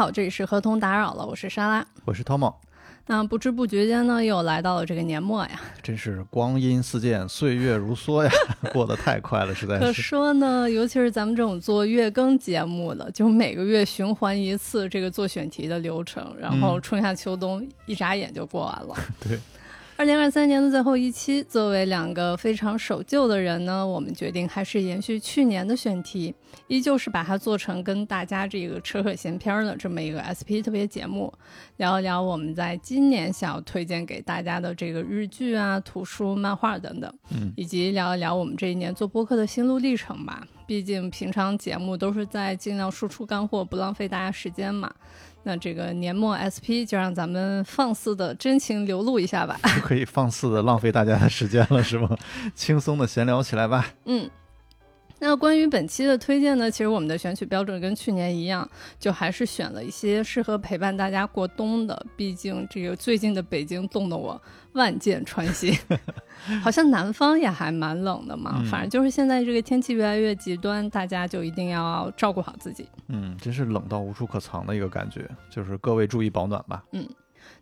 好，这里是合同打扰了，我是莎拉，我是 Tom。那不知不觉间呢，又来到了这个年末呀，真是光阴似箭，岁月如梭呀，过得太快了，实在是。可说呢，尤其是咱们这种做月更节目的，就每个月循环一次这个做选题的流程，然后春夏秋冬一眨眼就过完了。对。二零二三年的最后一期，作为两个非常守旧的人呢，我们决定还是延续去年的选题，依旧是把它做成跟大家这个扯扯闲篇的这么一个 SP 特别节目，聊一聊我们在今年想要推荐给大家的这个日剧啊、图书、漫画等等，嗯，以及聊一聊我们这一年做播客的心路历程吧。毕竟平常节目都是在尽量输出干货，不浪费大家时间嘛。那这个年末 SP 就让咱们放肆的真情流露一下吧，可以放肆的浪费大家的时间了，是吗？轻松的闲聊起来吧。嗯。那关于本期的推荐呢，其实我们的选取标准跟去年一样，就还是选了一些适合陪伴大家过冬的。毕竟这个最近的北京冻得我万箭穿心，好像南方也还蛮冷的嘛。反正就是现在这个天气越来越极端，大家就一定要照顾好自己。嗯，真是冷到无处可藏的一个感觉，就是各位注意保暖吧。嗯。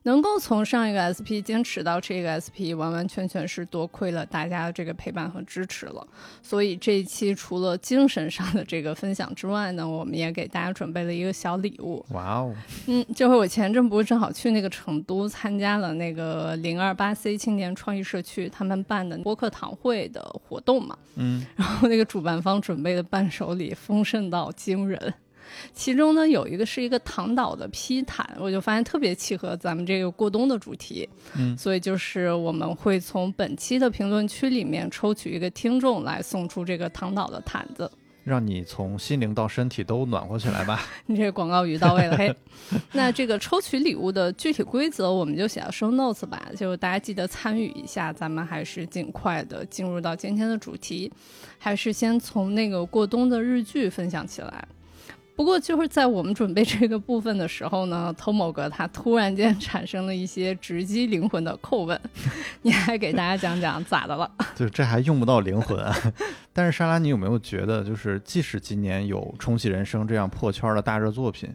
能够从上一个 SP 坚持到这个 SP，完完全全是多亏了大家的这个陪伴和支持了。所以这一期除了精神上的这个分享之外呢，我们也给大家准备了一个小礼物。哇哦！嗯，这回我前阵不是正好去那个成都参加了那个零二八 C 青年创意社区他们办的播客堂会的活动嘛？嗯，然后那个主办方准备的伴手礼丰盛到惊人。其中呢，有一个是一个唐岛的披毯，我就发现特别契合咱们这个过冬的主题。嗯，所以就是我们会从本期的评论区里面抽取一个听众来送出这个唐岛的毯子，让你从心灵到身体都暖和起来吧。你这广告语到位了嘿。那这个抽取礼物的具体规则，我们就写到 show notes 吧，就大家记得参与一下。咱们还是尽快的进入到今天的主题，还是先从那个过冬的日剧分享起来。不过就是在我们准备这个部分的时候呢，偷某哥他突然间产生了一些直击灵魂的叩问，你还给大家讲讲咋的了？就这还用不到灵魂啊！但是莎拉，你有没有觉得，就是即使今年有重启人生这样破圈的大热作品？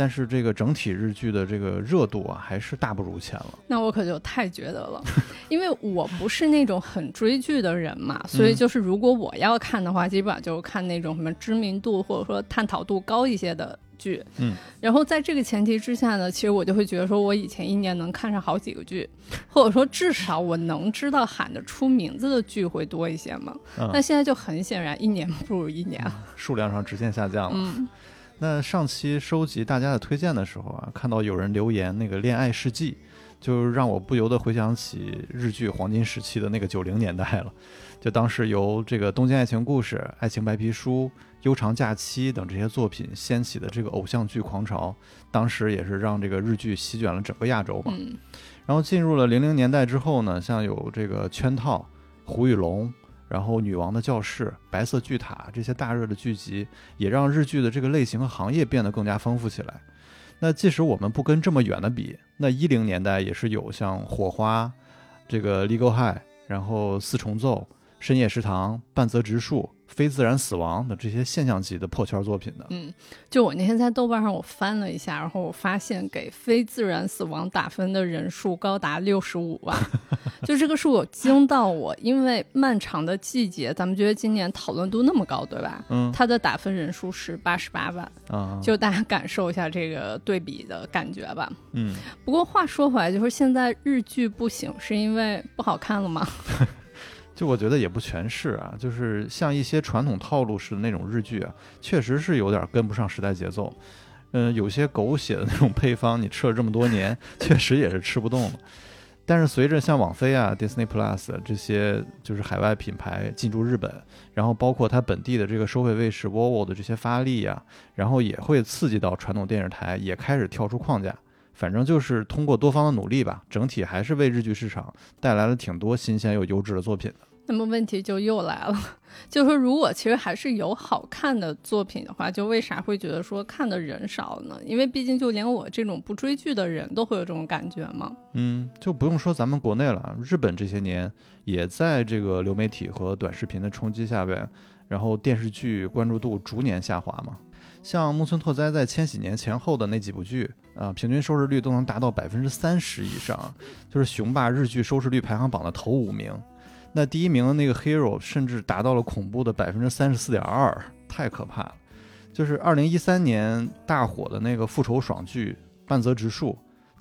但是这个整体日剧的这个热度啊，还是大不如前了。那我可就太觉得了，因为我不是那种很追剧的人嘛，所以就是如果我要看的话，基本上就是看那种什么知名度或者说探讨度高一些的剧。嗯，然后在这个前提之下呢，其实我就会觉得说，我以前一年能看上好几个剧，或者说至少我能知道喊得出名字的剧会多一些嘛。那现在就很显然，一年不如一年了，数量上直线下降了。嗯。那上期收集大家的推荐的时候啊，看到有人留言那个《恋爱世纪》，就让我不由得回想起日剧黄金时期的那个九零年代了。就当时由这个《东京爱情故事》《爱情白皮书》《悠长假期》等这些作品掀起的这个偶像剧狂潮，当时也是让这个日剧席卷了整个亚洲嘛。然后进入了零零年代之后呢，像有这个《圈套》《胡与龙》。然后，女王的教室、白色巨塔这些大热的剧集，也让日剧的这个类型和行业变得更加丰富起来。那即使我们不跟这么远的比，那一零年代也是有像《火花》、这个《Legal High》，然后《四重奏》、《深夜食堂》、《半泽直树》。非自然死亡的这些现象级的破圈作品的，嗯，就我那天在豆瓣上我翻了一下，然后我发现给非自然死亡打分的人数高达六十五万，就这个数有惊到我，因为漫长的季节，咱们觉得今年讨论度那么高，对吧？嗯，它的打分人数是八十八万，啊，就大家感受一下这个对比的感觉吧。嗯，不过话说回来，就是现在日剧不行，是因为不好看了吗？就我觉得也不全是啊，就是像一些传统套路式的那种日剧啊，确实是有点跟不上时代节奏。嗯，有些狗血的那种配方，你吃了这么多年，确实也是吃不动了。但是随着像网飞啊、Disney Plus 这些就是海外品牌进驻日本，然后包括它本地的这个收费卫视 v o v o 的这些发力啊，然后也会刺激到传统电视台也开始跳出框架。反正就是通过多方的努力吧，整体还是为日剧市场带来了挺多新鲜又优质的作品的。那么问题就又来了，就是说，如果其实还是有好看的作品的话，就为啥会觉得说看的人少呢？因为毕竟就连我这种不追剧的人都会有这种感觉嘛。嗯，就不用说咱们国内了，日本这些年也在这个流媒体和短视频的冲击下边，然后电视剧关注度逐年下滑嘛。像木村拓哉在千禧年前后的那几部剧啊，平均收视率都能达到百分之三十以上，就是雄霸日剧收视率排行榜的头五名。那第一名的那个 Hero 甚至达到了恐怖的百分之三十四点二，太可怕了。就是二零一三年大火的那个复仇爽剧《半泽直树》，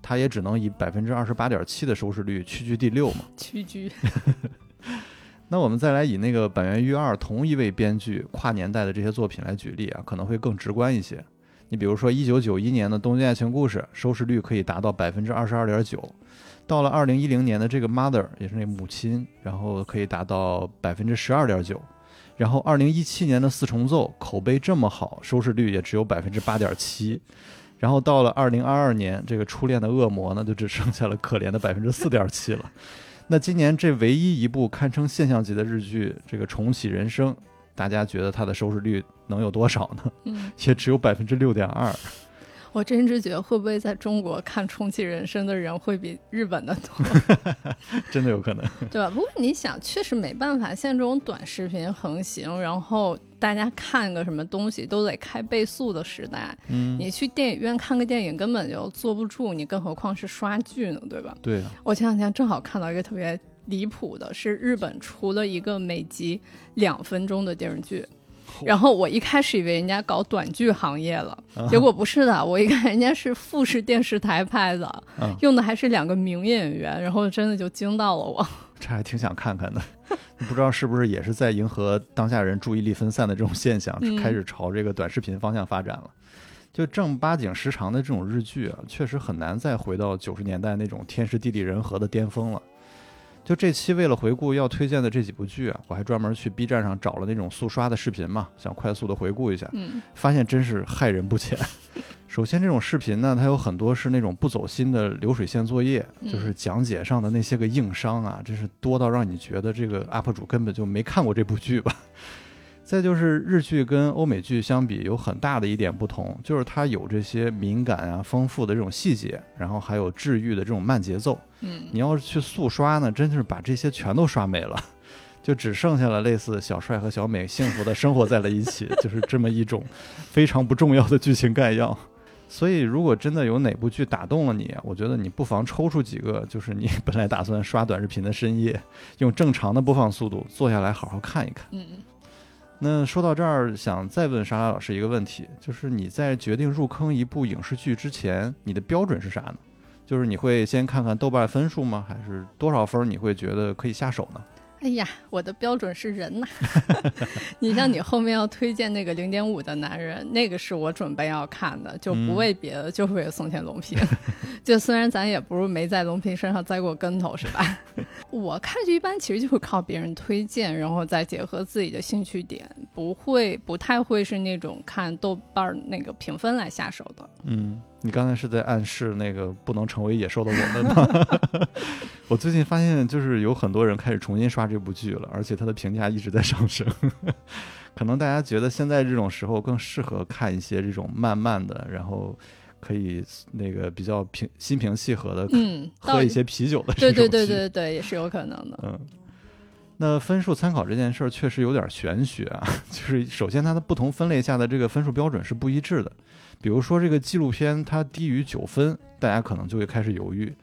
它也只能以百分之二十八点七的收视率屈居第六嘛。屈居。那我们再来以那个板垣裕二同一位编剧跨年代的这些作品来举例啊，可能会更直观一些。你比如说一九九一年的《东京爱情故事》，收视率可以达到百分之二十二点九；到了二零一零年的这个《Mother》，也是那母亲，然后可以达到百分之十二点九。然后二零一七年的《四重奏》口碑这么好，收视率也只有百分之八点七。然后到了二零二二年，这个《初恋的恶魔》呢，就只剩下了可怜的百分之四点七了。那今年这唯一一部堪称现象级的日剧，这个《重启人生》，大家觉得它的收视率能有多少呢？嗯，也只有百分之六点二。我真直觉得，会不会在中国看《重启人生》的人会比日本的多？真的有可能，对吧？不过你想，确实没办法，现在这种短视频横行，然后大家看个什么东西都得开倍速的时代，嗯，你去电影院看个电影根本就坐不住，你更何况是刷剧呢，对吧？对。我前两天正好看到一个特别离谱的，是日本出了一个每集两分钟的电视剧。然后我一开始以为人家搞短剧行业了，结果不是的。我一看人家是富士电视台拍的，用的还是两个名演员，然后真的就惊到了我。这还挺想看看的，不知道是不是也是在迎合当下人注意力分散的这种现象，开始朝这个短视频方向发展了。就正八经时长的这种日剧啊，确实很难再回到九十年代那种天时地利人和的巅峰了。就这期为了回顾要推荐的这几部剧啊，我还专门去 B 站上找了那种速刷的视频嘛，想快速的回顾一下，嗯，发现真是害人不浅。首先，这种视频呢，它有很多是那种不走心的流水线作业，就是讲解上的那些个硬伤啊，真是多到让你觉得这个 UP 主根本就没看过这部剧吧。再就是日剧跟欧美剧相比有很大的一点不同，就是它有这些敏感啊、丰富的这种细节，然后还有治愈的这种慢节奏。嗯，你要是去速刷呢，真是把这些全都刷没了，就只剩下了类似小帅和小美幸福的生活在了一起，就是这么一种非常不重要的剧情概要。所以，如果真的有哪部剧打动了你，我觉得你不妨抽出几个，就是你 本来打算刷短视频的深夜，用正常的播放速度坐下来好好看一看。嗯。那说到这儿，想再问莎拉老师一个问题，就是你在决定入坑一部影视剧之前，你的标准是啥呢？就是你会先看看豆瓣分数吗？还是多少分你会觉得可以下手呢？哎呀，我的标准是人呐！你像你后面要推荐那个零点五的男人，那个是我准备要看的，就不为别的，就是为宋茜龙平。就虽然咱也不是没在龙平身上栽过跟头，是吧？我看剧一般其实就是靠别人推荐，然后再结合自己的兴趣点，不会不太会是那种看豆瓣那个评分来下手的。嗯。你刚才是在暗示那个不能成为野兽的我们吗？我最近发现，就是有很多人开始重新刷这部剧了，而且它的评价一直在上升。可能大家觉得现在这种时候更适合看一些这种慢慢的，然后可以那个比较平心平气和的，嗯，喝一些啤酒的这种对对对对对，也是有可能的。嗯，那分数参考这件事儿确实有点玄学啊。就是首先它的不同分类下的这个分数标准是不一致的。比如说这个纪录片它低于九分，大家可能就会开始犹豫。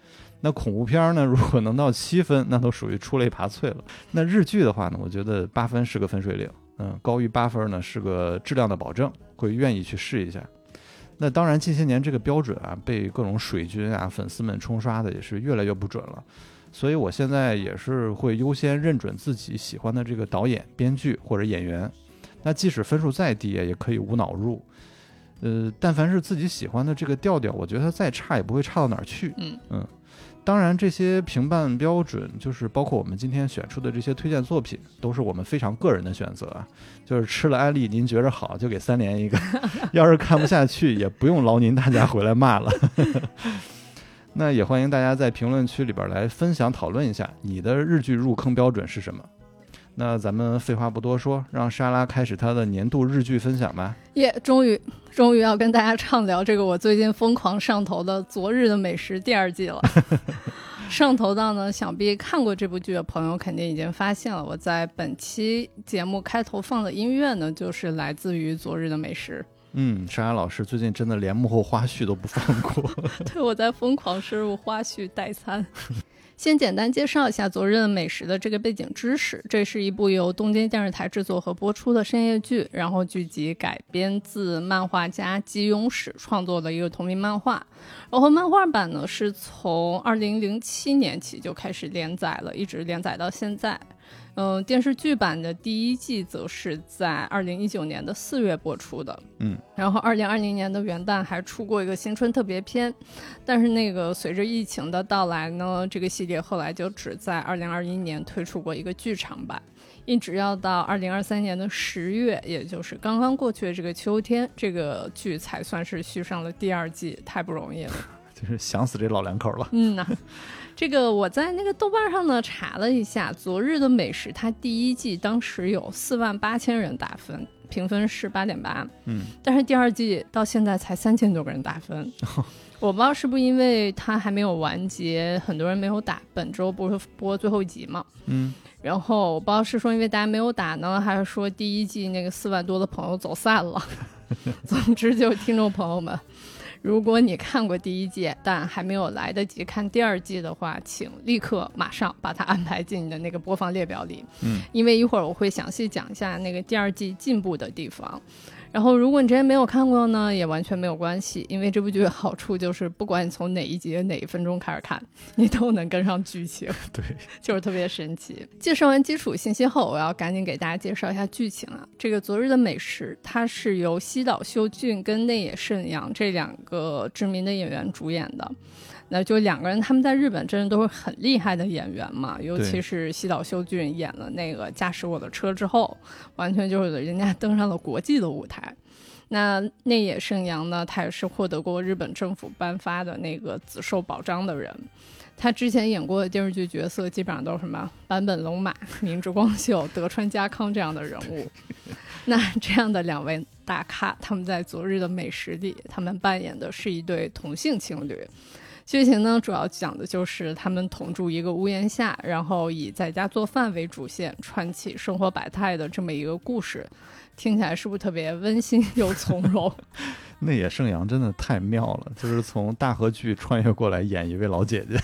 那恐怖片呢，如果能到七分，那都属于出类拔萃了。那日剧的话呢，我觉得八分是个分水岭，嗯，高于八分呢是个质量的保证，会愿意去试一下。那当然，近些年这个标准啊，被各种水军啊、粉丝们冲刷的也是越来越不准了。所以我现在也是会优先认准自己喜欢的这个导演、编剧或者演员。那即使分数再低，也可以无脑入。呃，但凡是自己喜欢的这个调调，我觉得它再差也不会差到哪儿去。嗯嗯，当然这些评判标准，就是包括我们今天选出的这些推荐作品，都是我们非常个人的选择啊。就是吃了安利，您觉着好就给三连一个；要是看不下去，也不用劳您大家回来骂了。那也欢迎大家在评论区里边来分享讨论一下，你的日剧入坑标准是什么？那咱们废话不多说，让莎拉开始她的年度日剧分享吧。耶，终于，终于要跟大家畅聊这个我最近疯狂上头的《昨日的美食》第二季了。上头到呢，想必看过这部剧的朋友肯定已经发现了，我在本期节目开头放的音乐呢，就是来自于《昨日的美食》。嗯，莎拉老师最近真的连幕后花絮都不放过。对，我在疯狂摄入花絮代餐。先简单介绍一下《昨日的美食》的这个背景知识。这是一部由东京电视台制作和播出的深夜剧，然后剧集改编自漫画家吉永史创作的一个同名漫画。然后漫画版呢是从二零零七年起就开始连载了，一直连载到现在。嗯，电视剧版的第一季则是在二零一九年的四月播出的。嗯，然后二零二零年的元旦还出过一个新春特别篇，但是那个随着疫情的到来呢，这个系列后来就只在二零二一年推出过一个剧场版，一直要到二零二三年的十月，也就是刚刚过去的这个秋天，这个剧才算是续上了第二季，太不容易了。就是想死这老两口了。嗯呐。这个我在那个豆瓣上呢查了一下，《昨日的美食》它第一季当时有四万八千人打分，评分是八点八。嗯，但是第二季到现在才三千多个人打分，我不知道是不是因为它还没有完结，很多人没有打。本周不是播最后一集嘛？嗯，然后我不知道是说因为大家没有打呢，还是说第一季那个四万多的朋友走散了。总之，就听众朋友们。如果你看过第一季，但还没有来得及看第二季的话，请立刻马上把它安排进你的那个播放列表里。嗯，因为一会儿我会详细讲一下那个第二季进步的地方。然后，如果你之前没有看过呢，也完全没有关系，因为这部剧的好处就是，不管你从哪一集哪一分钟开始看，你都能跟上剧情。对，就是特别神奇。介绍完基础信息后，我要赶紧给大家介绍一下剧情啊。这个《昨日的美食》，它是由西岛秀俊跟内野圣阳这两个知名的演员主演的。那就两个人，他们在日本真的都是很厉害的演员嘛，尤其是西岛秀俊演了那个《驾驶我的车》之后，完全就是人家登上了国际的舞台。那内野圣阳呢，他也是获得过日本政府颁发的那个紫绶保章的人。他之前演过的电视剧角色基本上都是什么坂本龙马、明智光秀、德川家康这样的人物。那这样的两位大咖，他们在《昨日的美食》里，他们扮演的是一对同性情侣。剧情呢，主要讲的就是他们同住一个屋檐下，然后以在家做饭为主线，串起生活百态的这么一个故事。听起来是不是特别温馨又从容？那野圣阳真的太妙了，就是从大河剧穿越过来演一位老姐姐，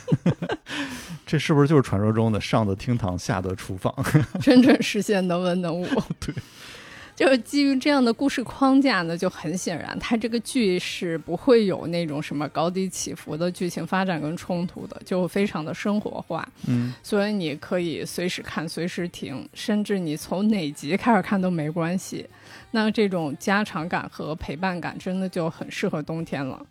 这是不是就是传说中的上得厅堂，下得厨房，真正实现能文能武？对。就是基于这样的故事框架呢，就很显然，它这个剧是不会有那种什么高低起伏的剧情发展跟冲突的，就非常的生活化。嗯，所以你可以随时看，随时停，甚至你从哪集开始看都没关系。那这种家常感和陪伴感真的就很适合冬天了。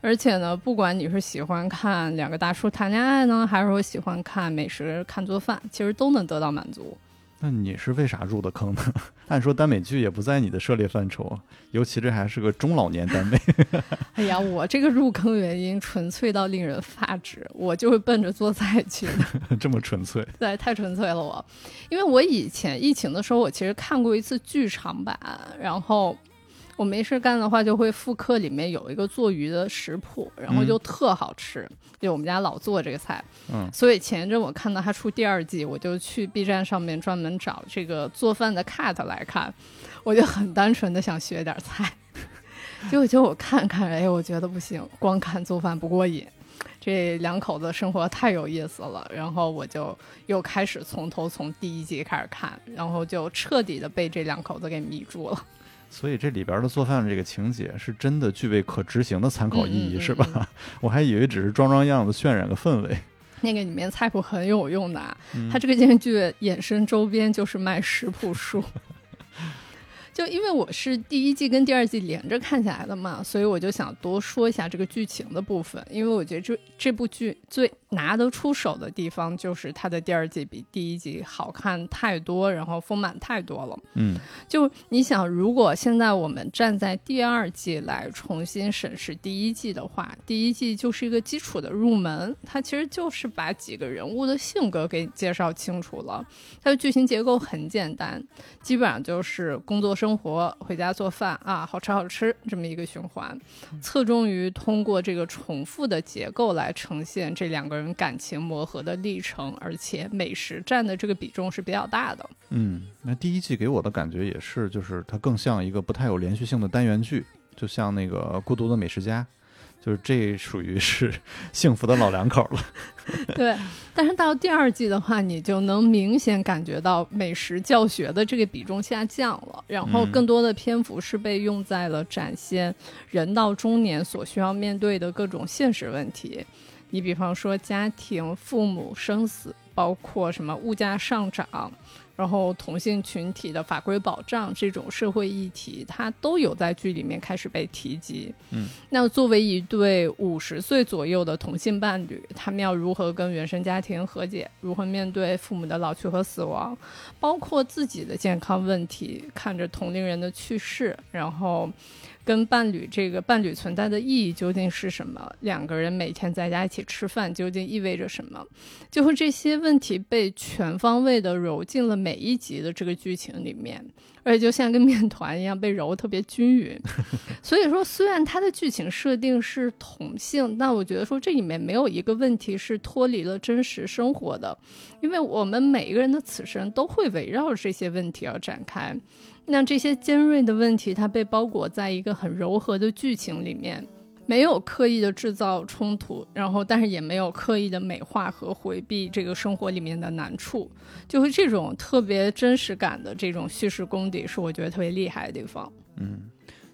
而且呢，不管你是喜欢看两个大叔谈恋爱呢，还是说喜欢看美食、看做饭，其实都能得到满足。那你是为啥入的坑呢？按说耽美剧也不在你的涉猎范畴，尤其这还是个中老年耽美。哎呀，我这个入坑原因纯粹到令人发指，我就是奔着做菜去的。这么纯粹？对，太纯粹了我。因为我以前疫情的时候，我其实看过一次剧场版，然后。我没事干的话，就会复刻里面有一个做鱼的食谱，然后就特好吃。就我们家老做这个菜，嗯，所以前一阵我看到他出第二季，我就去 B 站上面专门找这个做饭的 cut 来看。我就很单纯的想学点菜，结果就我看看，哎，我觉得不行，光看做饭不过瘾。这两口子生活太有意思了，然后我就又开始从头从第一集开始看，然后就彻底的被这两口子给迷住了。所以这里边的做饭这个情节是真的具备可执行的参考意义，是吧？我还以为只是装装样子渲染个氛围。那个里面菜谱很有用的，它这个电视剧衍生周边就是卖食谱书。就因为我是第一季跟第二季连着看下来的嘛，所以我就想多说一下这个剧情的部分，因为我觉得这这部剧最拿得出手的地方就是它的第二季比第一季好看太多，然后丰满太多了。嗯，就你想，如果现在我们站在第二季来重新审视第一季的话，第一季就是一个基础的入门，它其实就是把几个人物的性格给介绍清楚了，它的剧情结构很简单，基本上就是工作生活回家做饭啊，好吃好吃这么一个循环，侧重于通过这个重复的结构来呈现这两个人人感情磨合的历程，而且美食占的这个比重是比较大的。嗯，那第一季给我的感觉也是，就是它更像一个不太有连续性的单元剧，就像那个《孤独的美食家》。就是这属于是幸福的老两口了，对。但是到第二季的话，你就能明显感觉到美食教学的这个比重下降了，然后更多的篇幅是被用在了展现人到中年所需要面对的各种现实问题。你比方说家庭、父母、生死，包括什么物价上涨。然后同性群体的法规保障这种社会议题，它都有在剧里面开始被提及。嗯，那作为一对五十岁左右的同性伴侣，他们要如何跟原生家庭和解？如何面对父母的老去和死亡？包括自己的健康问题，看着同龄人的去世，然后。跟伴侣这个伴侣存在的意义究竟是什么？两个人每天在家一起吃饭究竟意味着什么？最后这些问题被全方位的揉进了每一集的这个剧情里面，而且就像跟面团一样被揉特别均匀。所以说，虽然它的剧情设定是同性，但我觉得说这里面没有一个问题是脱离了真实生活的，因为我们每一个人的此生都会围绕这些问题而展开。那这些尖锐的问题，它被包裹在一个很柔和的剧情里面，没有刻意的制造冲突，然后但是也没有刻意的美化和回避这个生活里面的难处，就是这种特别真实感的这种叙事功底，是我觉得特别厉害的地方。嗯，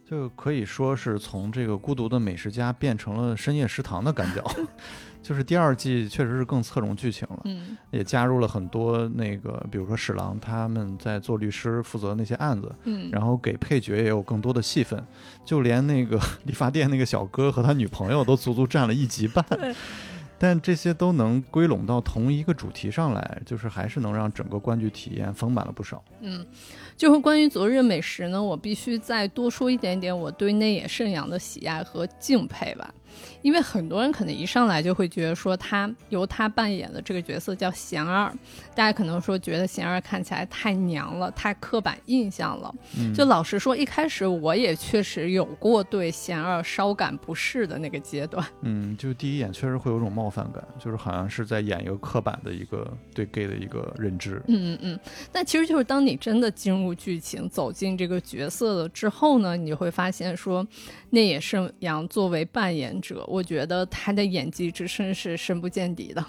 就可以说是从这个孤独的美食家变成了深夜食堂的感觉。就是第二季确实是更侧重剧情了，嗯，也加入了很多那个，比如说史郎他们在做律师负责那些案子，嗯，然后给配角也有更多的戏份，就连那个 理发店那个小哥和他女朋友都足足占了一集半，但这些都能归拢到同一个主题上来，就是还是能让整个观剧体验丰满了不少。嗯，就是关于昨日美食呢，我必须再多说一点点我对内野圣阳的喜爱和敬佩吧。因为很多人可能一上来就会觉得说他由他扮演的这个角色叫贤二，大家可能说觉得贤二看起来太娘了，太刻板印象了。就老实说，一开始我也确实有过对贤二稍感不适的那个阶段。嗯，就第一眼确实会有种冒犯感，就是好像是在演一个刻板的一个对 gay 的一个认知。嗯嗯嗯。但其实就是当你真的进入剧情，走进这个角色了之后呢，你就会发现说，那也是杨作为扮演者。我觉得他的演技之深是深不见底的，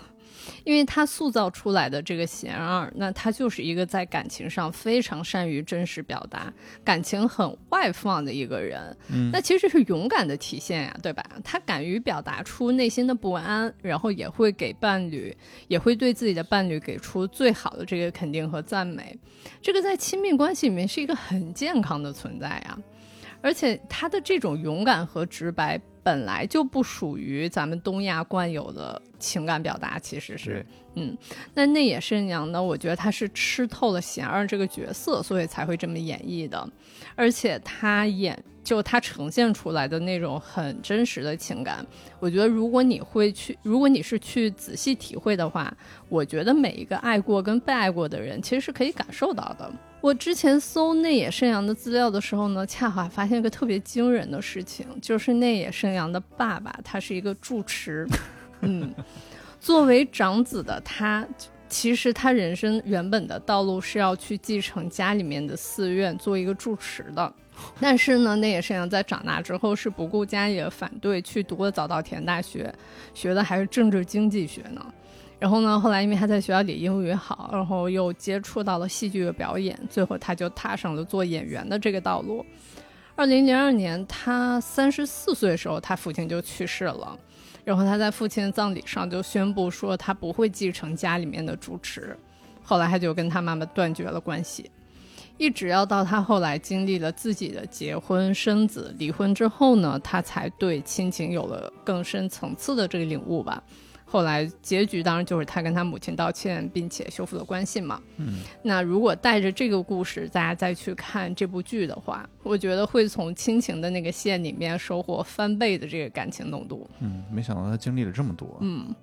因为他塑造出来的这个贤二，那他就是一个在感情上非常善于真实表达、感情很外放的一个人。嗯，那其实是勇敢的体现呀，对吧？他敢于表达出内心的不安，然后也会给伴侣，也会对自己的伴侣给出最好的这个肯定和赞美。这个在亲密关系里面是一个很健康的存在呀。而且他的这种勇敢和直白本来就不属于咱们东亚惯有的情感表达，其实是，嗯，那内野圣阳呢？我觉得他是吃透了贤二这个角色，所以才会这么演绎的。而且他演就他呈现出来的那种很真实的情感，我觉得如果你会去，如果你是去仔细体会的话，我觉得每一个爱过跟被爱过的人，其实是可以感受到的。我之前搜内野圣阳的资料的时候呢，恰好发现一个特别惊人的事情，就是内野圣阳的爸爸他是一个住持，嗯，作为长子的他，其实他人生原本的道路是要去继承家里面的寺院做一个住持的，但是呢，内野圣阳在长大之后是不顾家里的反对去读了早稻田大学，学的还是政治经济学呢。然后呢？后来因为他在学校里英语好，然后又接触到了戏剧的表演，最后他就踏上了做演员的这个道路。二零零二年，他三十四岁的时候，他父亲就去世了。然后他在父亲的葬礼上就宣布说，他不会继承家里面的主持。后来他就跟他妈妈断绝了关系，一直要到他后来经历了自己的结婚、生子、离婚之后呢，他才对亲情有了更深层次的这个领悟吧。后来结局当然就是他跟他母亲道歉，并且修复了关系嘛。嗯，那如果带着这个故事，大家再去看这部剧的话，我觉得会从亲情的那个线里面收获翻倍的这个感情浓度。嗯，没想到他经历了这么多。嗯，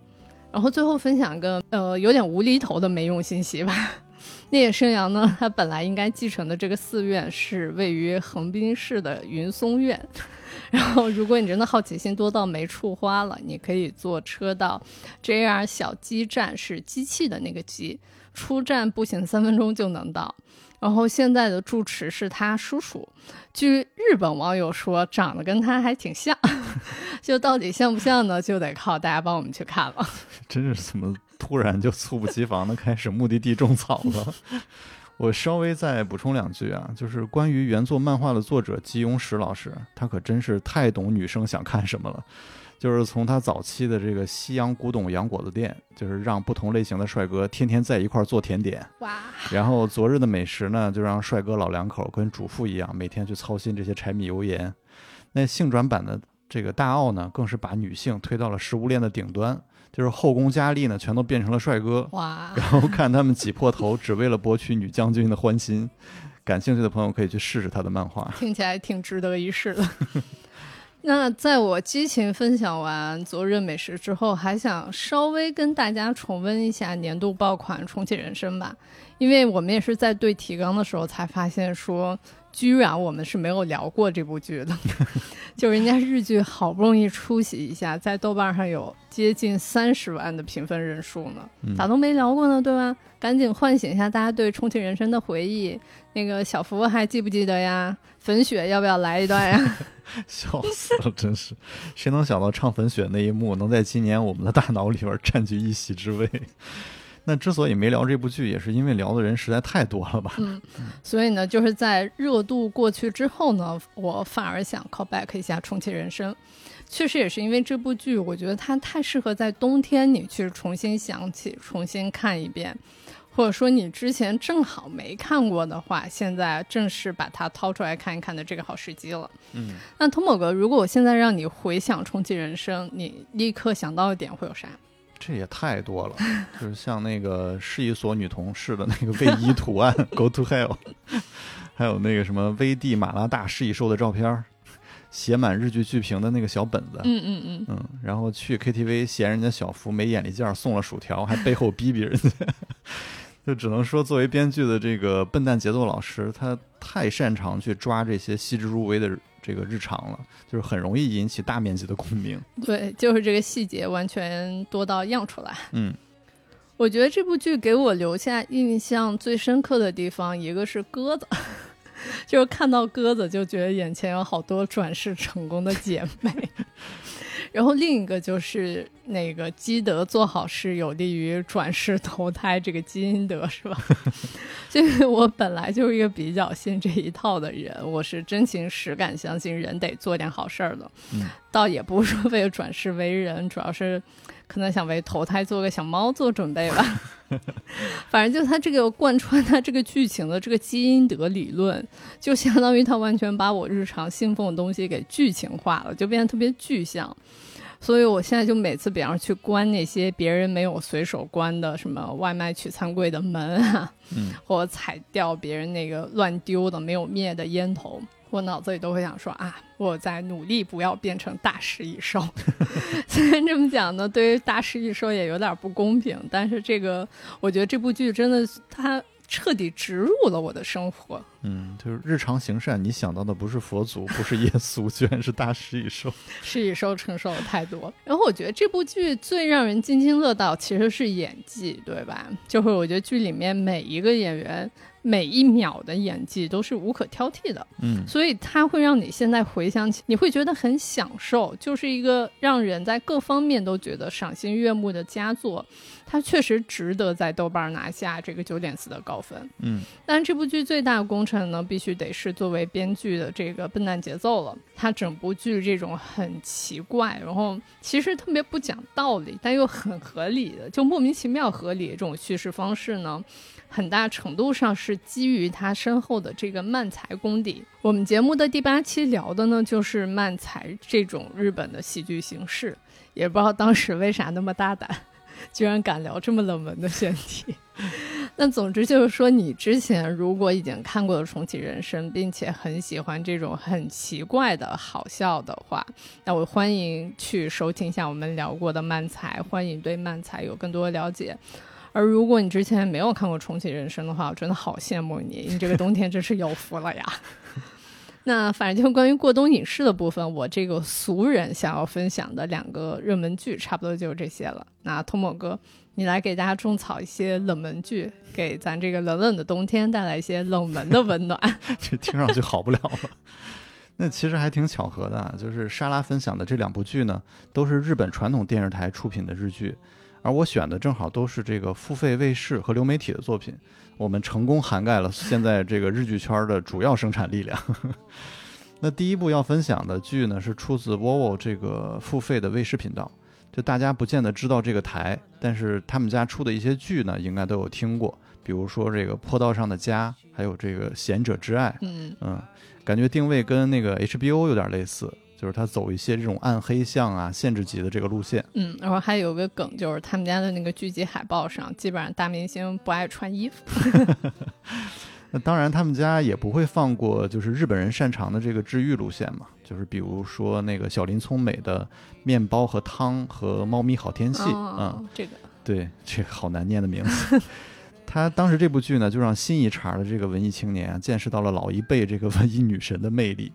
然后最后分享个呃有点无厘头的没用信息吧。那野生阳呢，他本来应该继承的这个寺院是位于横滨市的云松院。然后，如果你真的好奇心多到没处花了，你可以坐车到 JR 小鸡站，是机器的那个鸡，出站步行三分钟就能到。然后现在的住持是他叔叔，据日本网友说，长得跟他还挺像。就到底像不像呢？就得靠大家帮我们去看了。真是怎么突然就猝不及防的开始目的地种草了？我稍微再补充两句啊，就是关于原作漫画的作者吉永史老师，他可真是太懂女生想看什么了。就是从他早期的这个西洋古董洋果子店，就是让不同类型的帅哥天天在一块做甜点。哇！然后昨日的美食呢，就让帅哥老两口跟主妇一样，每天去操心这些柴米油盐。那性转版的这个大奥呢，更是把女性推到了食物链的顶端。就是后宫佳丽呢，全都变成了帅哥，哇！然后看他们挤破头，只为了博取女将军的欢心。感兴趣的朋友可以去试试他的漫画，听起来挺值得一试的。那在我激情分享完昨日美食之后，还想稍微跟大家重温一下年度爆款《重启人生》吧，因为我们也是在对提纲的时候才发现说。居然我们是没有聊过这部剧的，就人家日剧好不容易出席一下，在豆瓣上有接近三十万的评分人数呢，咋都没聊过呢？对吧？赶紧唤醒一下大家对重启人生的回忆。那个小福还记不记得呀？粉雪要不要来一段呀？笑死了，真是，谁能想到唱粉雪那一幕能在今年我们的大脑里边占据一席之位？那之所以没聊这部剧，也是因为聊的人实在太多了吧？嗯，所以呢，就是在热度过去之后呢，我反而想 call back 一下《重启人生》。确实也是因为这部剧，我觉得它太适合在冬天你去重新想起、重新看一遍，或者说你之前正好没看过的话，现在正是把它掏出来看一看的这个好时机了。嗯，那通某哥，如果我现在让你回想《重启人生》，你立刻想到的点会有啥？这也太多了，就是像那个是一所女同事的那个卫衣图案，Go to hell，还有那个什么危地马拉大食蚁兽的照片，写满日剧剧评的那个小本子，嗯嗯嗯，嗯，然后去 KTV 嫌人家小福没眼力见儿送了薯条，还背后逼逼人家，就只能说作为编剧的这个笨蛋节奏老师，他太擅长去抓这些细致入微的。这个日常了，就是很容易引起大面积的共鸣。对，就是这个细节完全多到样出来。嗯，我觉得这部剧给我留下印象最深刻的地方，一个是鸽子，就是看到鸽子就觉得眼前有好多转世成功的姐妹。然后另一个就是那个积德做好事有利于转世投胎，这个积阴德是吧？就是我本来就是一个比较信这一套的人，我是真情实感相信人得做点好事儿的。嗯，倒也不是说为了转世为人，主要是可能想为投胎做个小猫做准备吧。反正就他这个贯穿他这个剧情的这个基因德理论，就相当于他完全把我日常信奉的东西给剧情化了，就变得特别具象。所以我现在就每次，比方去关那些别人没有随手关的什么外卖取餐柜的门啊，嗯，或者踩掉别人那个乱丢的没有灭的烟头，我脑子里都会想说啊，我在努力不要变成大食蚁兽。虽然这么讲呢，对于大食蚁兽也有点不公平，但是这个我觉得这部剧真的它。彻底植入了我的生活。嗯，就是日常行善，你想到的不是佛祖，不是耶稣，居然是大食蚁兽。食蚁兽承受了太多。然后我觉得这部剧最让人津津乐道，其实是演技，对吧？就是我觉得剧里面每一个演员。每一秒的演技都是无可挑剔的，嗯，所以它会让你现在回想起，你会觉得很享受，就是一个让人在各方面都觉得赏心悦目的佳作。它确实值得在豆瓣拿下这个九点四的高分，嗯。但这部剧最大的功臣呢，必须得是作为编剧的这个笨蛋节奏了。它整部剧这种很奇怪，然后其实特别不讲道理，但又很合理的，就莫名其妙合理这种叙事方式呢。很大程度上是基于他身后的这个漫才功底。我们节目的第八期聊的呢，就是漫才这种日本的戏剧形式。也不知道当时为啥那么大胆，居然敢聊这么冷门的选题。那总之就是说，你之前如果已经看过了《重启人生》，并且很喜欢这种很奇怪的好笑的话，那我欢迎去收听一下我们聊过的漫才，欢迎对漫才有更多了解。而如果你之前没有看过《重启人生》的话，我真的好羡慕你，你这个冬天真是有福了呀。那反正就关于过冬影视的部分，我这个俗人想要分享的两个热门剧，差不多就是这些了。那通某哥，你来给大家种草一些冷门剧，给咱这个冷冷的冬天带来一些冷门的温暖。这听上去好不了了。那其实还挺巧合的，就是莎拉分享的这两部剧呢，都是日本传统电视台出品的日剧，而我选的正好都是这个付费卫视和流媒体的作品。我们成功涵盖了现在这个日剧圈的主要生产力量。那第一部要分享的剧呢，是出自 Vovo 这个付费的卫视频道。就大家不见得知道这个台，但是他们家出的一些剧呢，应该都有听过。比如说这个《坡道上的家》，还有这个《贤者之爱》。嗯嗯，感觉定位跟那个 HBO 有点类似。就是他走一些这种暗黑向啊、限制级的这个路线。嗯，然后还有个梗，就是他们家的那个剧集海报上，基本上大明星不爱穿衣服。那当然，他们家也不会放过就是日本人擅长的这个治愈路线嘛，就是比如说那个小林聪美的面包和汤和猫咪好天气嗯，这个对，这个好难念的名字。他当时这部剧呢，就让新一茬的这个文艺青年见识到了老一辈这个文艺女神的魅力。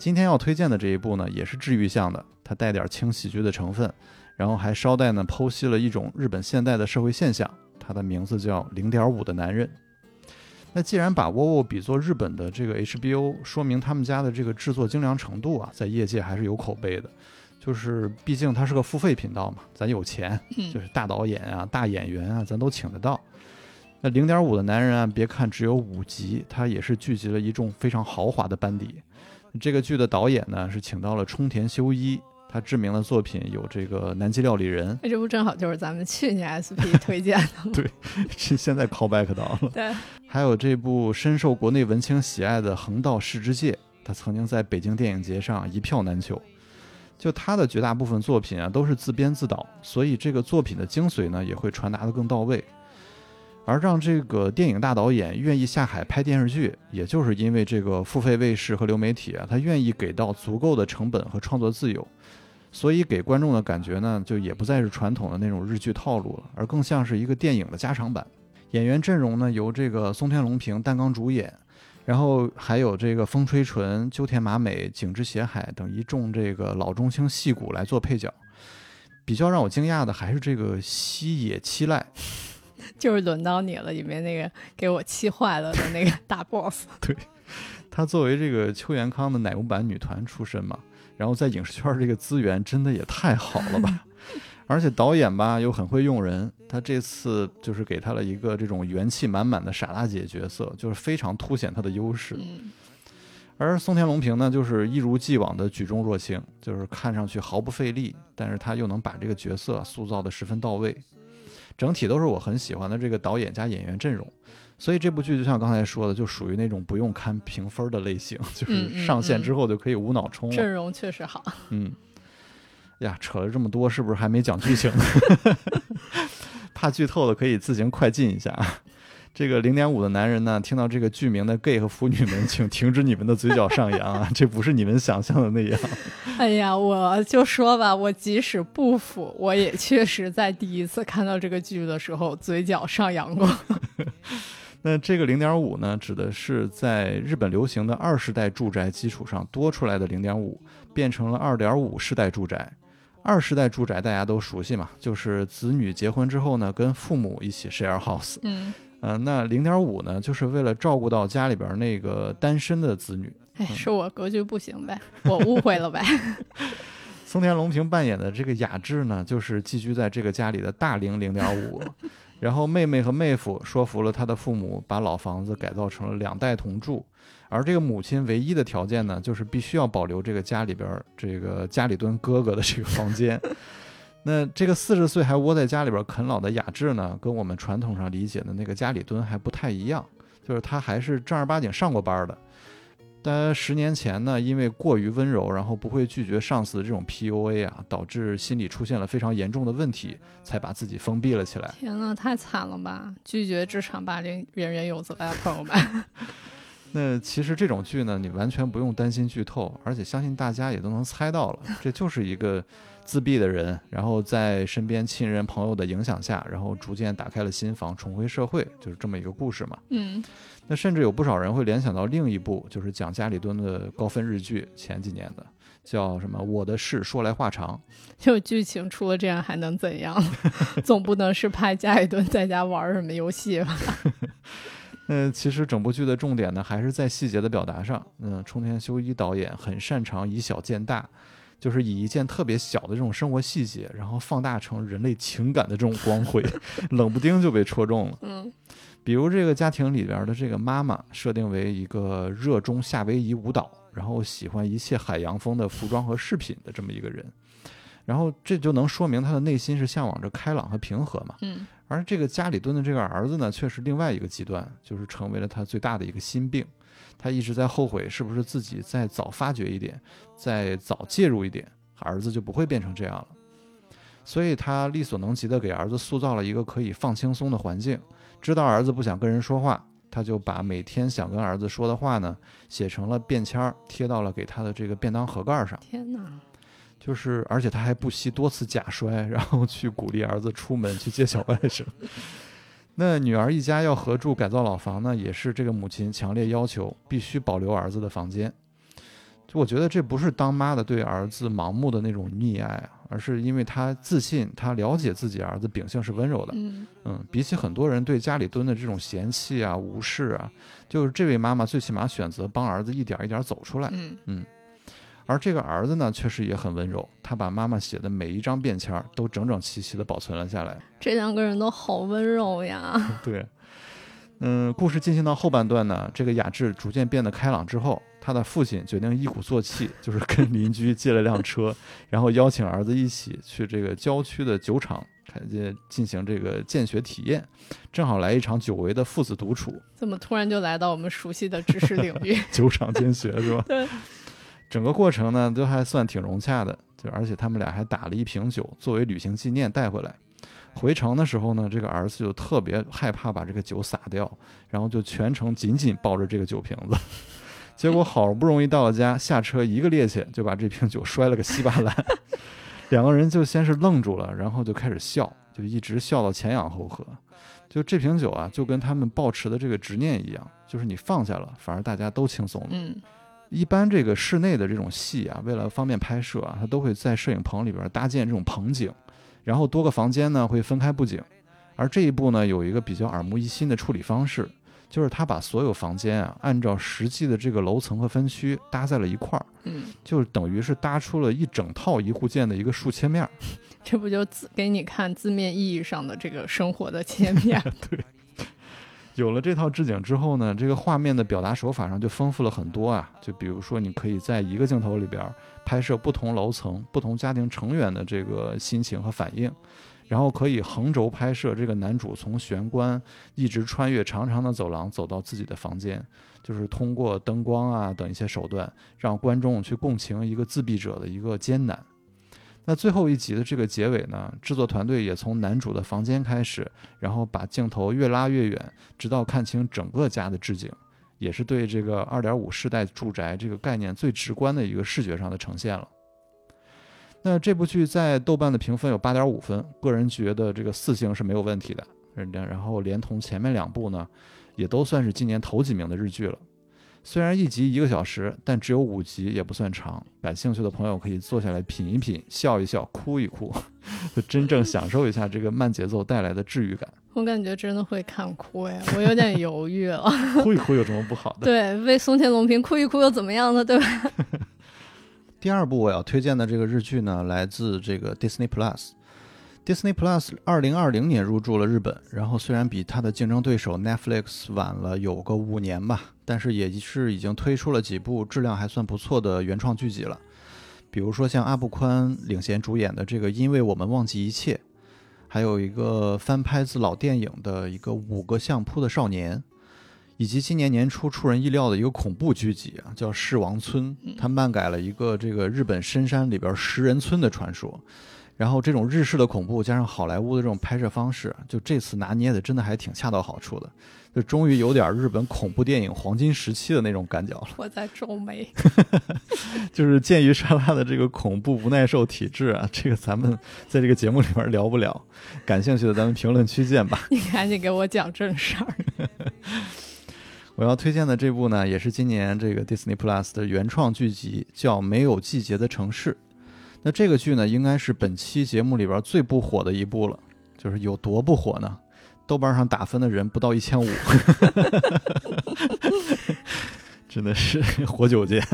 今天要推荐的这一部呢，也是治愈向的，它带点轻喜剧的成分，然后还捎带呢剖析了一种日本现代的社会现象。它的名字叫《零点五的男人》。那既然把沃沃比作日本的这个 HBO，说明他们家的这个制作精良程度啊，在业界还是有口碑的。就是毕竟它是个付费频道嘛，咱有钱，就是大导演啊、大演员啊，咱都请得到。那《零点五的男人》啊，别看只有五集，它也是聚集了一众非常豪华的班底。这个剧的导演呢是请到了冲田修一，他知名的作品有这个《南极料理人》，这不正好就是咱们去年 SP 推荐的吗？对，是现在 call back 到了。对，还有这部深受国内文青喜爱的《横道世之介》，他曾经在北京电影节上一票难求。就他的绝大部分作品啊都是自编自导，所以这个作品的精髓呢也会传达的更到位。而让这个电影大导演愿意下海拍电视剧，也就是因为这个付费卫视和流媒体啊，他愿意给到足够的成本和创作自由，所以给观众的感觉呢，就也不再是传统的那种日剧套路了，而更像是一个电影的加长版。演员阵容呢，由这个松田龙平担纲主演，然后还有这个风吹纯、鸠田麻美、景之斜海等一众这个老中青戏骨来做配角。比较让我惊讶的还是这个西野七濑。就是轮到你了，里面那个给我气坏了的那个大 boss。对，她作为这个邱元康的奶油版女团出身嘛，然后在影视圈这个资源真的也太好了吧！而且导演吧又很会用人，他这次就是给他了一个这种元气满满的傻大姐角色，就是非常凸显他的优势。而松田龙平呢，就是一如既往的举重若轻，就是看上去毫不费力，但是他又能把这个角色塑造的十分到位。整体都是我很喜欢的这个导演加演员阵容，所以这部剧就像刚才说的，就属于那种不用看评分的类型，就是上线之后就可以无脑冲。阵容确实好。嗯，呀，扯了这么多，是不是还没讲剧情？怕剧透的可以自行快进一下啊。这个零点五的男人呢，听到这个剧名的 gay 和腐女们，请 停止你们的嘴角上扬啊！这不是你们想象的那样。哎呀，我就说吧，我即使不腐，我也确实在第一次看到这个剧的时候，嘴角上扬过。那这个零点五呢，指的是在日本流行的二世代住宅基础上多出来的零点五，变成了二点五世代住宅。二世代住宅大家都熟悉嘛，就是子女结婚之后呢，跟父母一起 share house。嗯。嗯，那零点五呢，就是为了照顾到家里边那个单身的子女。哎，是我格局不行呗，我误会了呗。松田龙平扮演的这个雅致呢，就是寄居在这个家里的大龄零点五。然后妹妹和妹夫说服了他的父母，把老房子改造成了两代同住。而这个母亲唯一的条件呢，就是必须要保留这个家里边这个家里蹲哥哥的这个房间。那这个四十岁还窝在家里边啃老的雅致呢，跟我们传统上理解的那个家里蹲还不太一样，就是他还是正儿八经上过班的。但十年前呢，因为过于温柔，然后不会拒绝上司的这种 PUA 啊，导致心理出现了非常严重的问题，才把自己封闭了起来。天呐，太惨了吧！拒绝职场霸凌，人人有责呀，朋友们。那其实这种剧呢，你完全不用担心剧透，而且相信大家也都能猜到了，这就是一个自闭的人，然后在身边亲人朋友的影响下，然后逐渐打开了心房，重回社会，就是这么一个故事嘛。嗯，那甚至有不少人会联想到另一部，就是讲家里蹲的高分日剧，前几年的叫什么《我的事说来话长》。就剧情出了这样还能怎样？总不能是拍家里蹲在家玩什么游戏吧？嗯，其实整部剧的重点呢，还是在细节的表达上。嗯，冲田修一导演很擅长以小见大，就是以一件特别小的这种生活细节，然后放大成人类情感的这种光辉，冷不丁就被戳中了。嗯，比如这个家庭里边的这个妈妈，设定为一个热衷夏威夷舞蹈，然后喜欢一切海洋风的服装和饰品的这么一个人，然后这就能说明他的内心是向往着开朗和平和嘛。嗯。而这个家里蹲的这个儿子呢，却是另外一个极端，就是成为了他最大的一个心病。他一直在后悔，是不是自己再早发觉一点，再早介入一点，儿子就不会变成这样了。所以他力所能及的给儿子塑造了一个可以放轻松的环境。知道儿子不想跟人说话，他就把每天想跟儿子说的话呢，写成了便签儿，贴到了给他的这个便当盒盖上。天哪！就是，而且他还不惜多次假摔，然后去鼓励儿子出门去接小外甥。那女儿一家要合住改造老房呢，也是这个母亲强烈要求，必须保留儿子的房间。就我觉得这不是当妈的对儿子盲目的那种溺爱啊，而是因为她自信，她了解自己儿子秉性是温柔的。嗯嗯，比起很多人对家里蹲的这种嫌弃啊、无视啊，就是这位妈妈最起码选择帮儿子一点一点走出来。嗯嗯。而这个儿子呢，确实也很温柔，他把妈妈写的每一张便签都整整齐齐地保存了下来。这两个人都好温柔呀。对，嗯，故事进行到后半段呢，这个雅致逐渐变得开朗之后，他的父亲决定一鼓作气，就是跟邻居借了辆车，然后邀请儿子一起去这个郊区的酒厂，开进进行这个见学体验，正好来一场久违的父子独处。怎么突然就来到我们熟悉的知识领域？酒厂见学是吧？对。整个过程呢，都还算挺融洽的，就而且他们俩还打了一瓶酒作为旅行纪念带回来。回城的时候呢，这个儿子就特别害怕把这个酒洒掉，然后就全程紧紧抱着这个酒瓶子。结果好不容易到了家，下车一个趔趄就把这瓶酒摔了个稀巴烂。两个人就先是愣住了，然后就开始笑，就一直笑到前仰后合。就这瓶酒啊，就跟他们抱持的这个执念一样，就是你放下了，反而大家都轻松了。嗯。一般这个室内的这种戏啊，为了方便拍摄啊，它都会在摄影棚里边搭建这种棚景，然后多个房间呢会分开布景。而这一步呢有一个比较耳目一新的处理方式，就是他把所有房间啊按照实际的这个楼层和分区搭在了一块儿，嗯，就等于是搭出了一整套一户建的一个竖切面。这不就字给你看字面意义上的这个生活的切面？对。有了这套置景之后呢，这个画面的表达手法上就丰富了很多啊。就比如说，你可以在一个镜头里边拍摄不同楼层、不同家庭成员的这个心情和反应，然后可以横轴拍摄这个男主从玄关一直穿越长长的走廊走到自己的房间，就是通过灯光啊等一些手段，让观众去共情一个自闭者的一个艰难。那最后一集的这个结尾呢，制作团队也从男主的房间开始，然后把镜头越拉越远，直到看清整个家的置景，也是对这个二点五世代住宅这个概念最直观的一个视觉上的呈现了。那这部剧在豆瓣的评分有八点五分，个人觉得这个四星是没有问题的。然后连同前面两部呢，也都算是今年头几名的日剧了。虽然一集一个小时，但只有五集，也不算长。感兴趣的朋友可以坐下来品一品，笑一笑，哭一哭，就真正享受一下这个慢节奏带来的治愈感。我感觉真的会看哭呀，我有点犹豫了。哭一哭有什么不好的？对，为松田龙平哭一哭又怎么样呢？对吧？第二部我要推荐的这个日剧呢，来自这个 Disney Plus。Disney Plus 二零二零年入驻了日本，然后虽然比它的竞争对手 Netflix 晚了有个五年吧，但是也是已经推出了几部质量还算不错的原创剧集了。比如说像阿部宽领衔主演的这个《因为我们忘记一切》，还有一个翻拍自老电影的一个《五个相扑的少年》，以及今年年初出人意料的一个恐怖剧集啊，叫《噬王村》，它漫改了一个这个日本深山里边食人村的传说。然后这种日式的恐怖加上好莱坞的这种拍摄方式，就这次拿捏的真的还挺恰到好处的，就终于有点日本恐怖电影黄金时期的那种感觉了。我在皱眉。就是鉴于莎拉的这个恐怖不耐受体质啊，这个咱们在这个节目里面聊不了。感兴趣的咱们评论区见吧。你赶紧给我讲正事儿。我要推荐的这部呢，也是今年这个 Disney Plus 的原创剧集，叫《没有季节的城市》。那这个剧呢，应该是本期节目里边最不火的一部了。就是有多不火呢？豆瓣上打分的人不到一千五，真的是 活久见。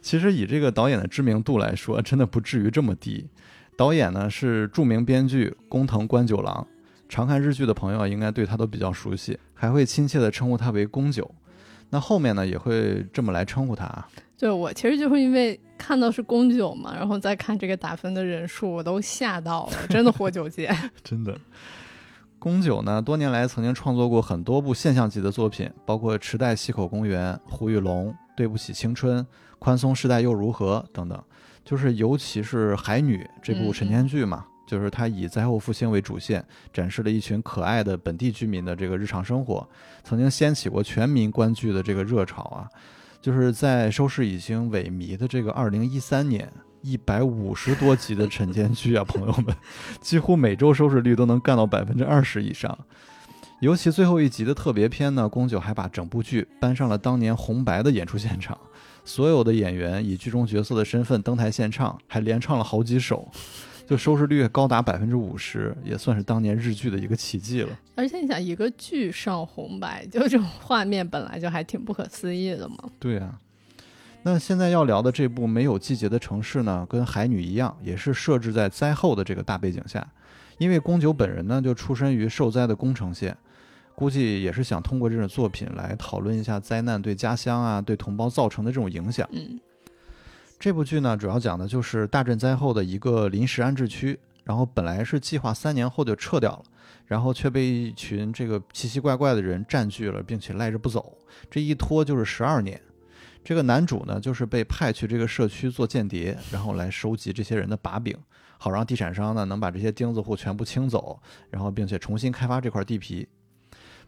其实以这个导演的知名度来说，真的不至于这么低。导演呢是著名编剧工藤官九郎，常看日剧的朋友应该对他都比较熟悉，还会亲切地称呼他为宫九。那后面呢也会这么来称呼他啊。就我其实就是因为看到是宫九嘛，然后再看这个打分的人数，我都吓到了，真的活久见。真的，宫九呢，多年来曾经创作过很多部现象级的作品，包括《池袋西口公园》《胡玉龙》《对不起青春》《宽松时代又如何》等等。就是尤其是《海女》这部晨间剧嘛，就是它以灾后复兴为主线，展示了一群可爱的本地居民的这个日常生活，曾经掀起过全民观剧的这个热潮啊。就是在收视已经萎靡的这个二零一三年，一百五十多集的晨间剧啊，朋友们，几乎每周收视率都能干到百分之二十以上。尤其最后一集的特别篇呢，宫九还把整部剧搬上了当年红白的演出现场，所有的演员以剧中角色的身份登台献唱，还连唱了好几首。就收视率高达百分之五十，也算是当年日剧的一个奇迹了。而且你想，一个剧上红白，就这种画面本来就还挺不可思议的嘛。对啊，那现在要聊的这部《没有季节的城市》呢，跟《海女》一样，也是设置在灾后的这个大背景下。因为宫九本人呢，就出身于受灾的宫城县，估计也是想通过这种作品来讨论一下灾难对家乡啊、对同胞造成的这种影响。嗯。这部剧呢，主要讲的就是大震灾后的一个临时安置区，然后本来是计划三年后就撤掉了，然后却被一群这个奇奇怪怪的人占据了，并且赖着不走，这一拖就是十二年。这个男主呢，就是被派去这个社区做间谍，然后来收集这些人的把柄，好让地产商呢能把这些钉子户全部清走，然后并且重新开发这块地皮。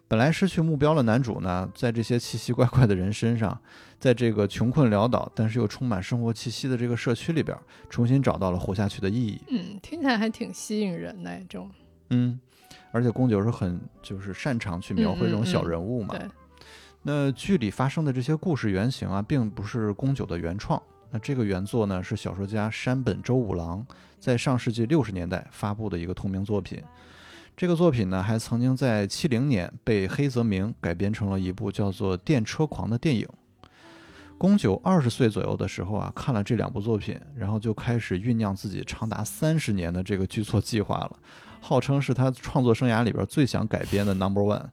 本来失去目标的男主呢，在这些奇奇怪怪的人身上，在这个穷困潦倒但是又充满生活气息的这个社区里边，重新找到了活下去的意义。嗯，听起来还挺吸引人的这种。嗯，而且宫九是很就是擅长去描绘这种小人物嘛。对。那剧里发生的这些故事原型啊，并不是宫九的原创。那这个原作呢，是小说家山本周五郎在上世纪六十年代发布的一个同名作品。这个作品呢，还曾经在七零年被黑泽明改编成了一部叫做《电车狂》的电影。宫九二十岁左右的时候啊，看了这两部作品，然后就开始酝酿自己长达三十年的这个剧作计划了，号称是他创作生涯里边最想改编的 Number One。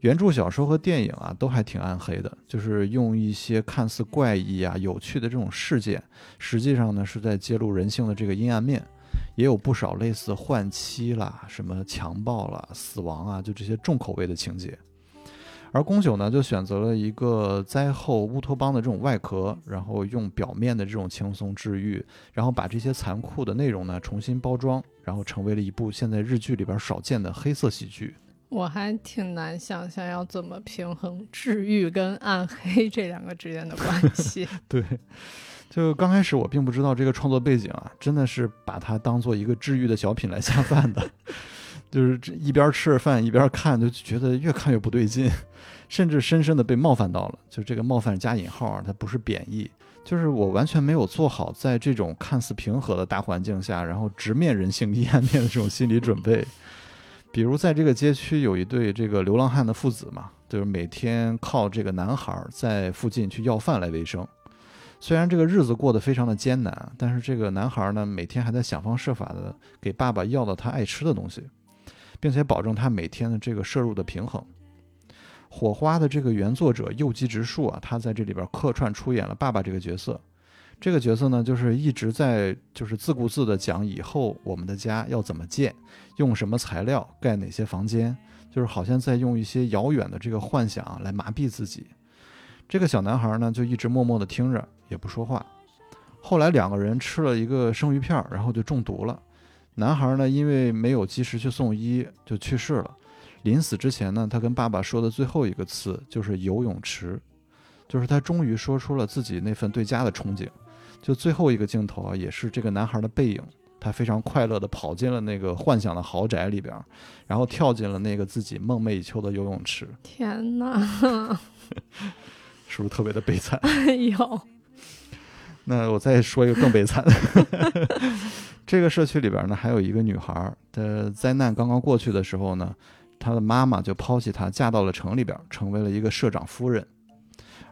原著小说和电影啊，都还挺暗黑的，就是用一些看似怪异啊、有趣的这种事件，实际上呢是在揭露人性的这个阴暗面。也有不少类似换妻啦、什么强暴啦、死亡啊，就这些重口味的情节。而宫九呢，就选择了一个灾后乌托邦的这种外壳，然后用表面的这种轻松治愈，然后把这些残酷的内容呢重新包装，然后成为了一部现在日剧里边少见的黑色喜剧。我还挺难想象要怎么平衡治愈跟暗黑这两个之间的关系。对。就刚开始我并不知道这个创作背景啊，真的是把它当做一个治愈的小品来下饭的，就是一边吃着饭一边看，就觉得越看越不对劲，甚至深深的被冒犯到了。就这个冒犯加引号啊，它不是贬义，就是我完全没有做好在这种看似平和的大环境下，然后直面人性阴暗面的这种心理准备。比如在这个街区有一对这个流浪汉的父子嘛，就是每天靠这个男孩在附近去要饭来为生。虽然这个日子过得非常的艰难，但是这个男孩呢，每天还在想方设法的给爸爸要到他爱吃的东西，并且保证他每天的这个摄入的平衡。火花的这个原作者右吉直树啊，他在这里边客串出演了爸爸这个角色。这个角色呢，就是一直在就是自顾自的讲以后我们的家要怎么建，用什么材料盖哪些房间，就是好像在用一些遥远的这个幻想来麻痹自己。这个小男孩呢，就一直默默地听着，也不说话。后来两个人吃了一个生鱼片，然后就中毒了，男孩呢，因为没有及时去送医，就去世了。临死之前呢，他跟爸爸说的最后一个词就是游泳池，就是他终于说出了自己那份对家的憧憬。就最后一个镜头啊，也是这个男孩的背影，他非常快乐地跑进了那个幻想的豪宅里边，然后跳进了那个自己梦寐以求的游泳池。天哪，是不是特别的悲惨？哎呦，那我再说一个更悲惨的，这个社区里边呢，还有一个女孩的灾难刚刚过去的时候呢，她的妈妈就抛弃她，嫁到了城里边，成为了一个社长夫人。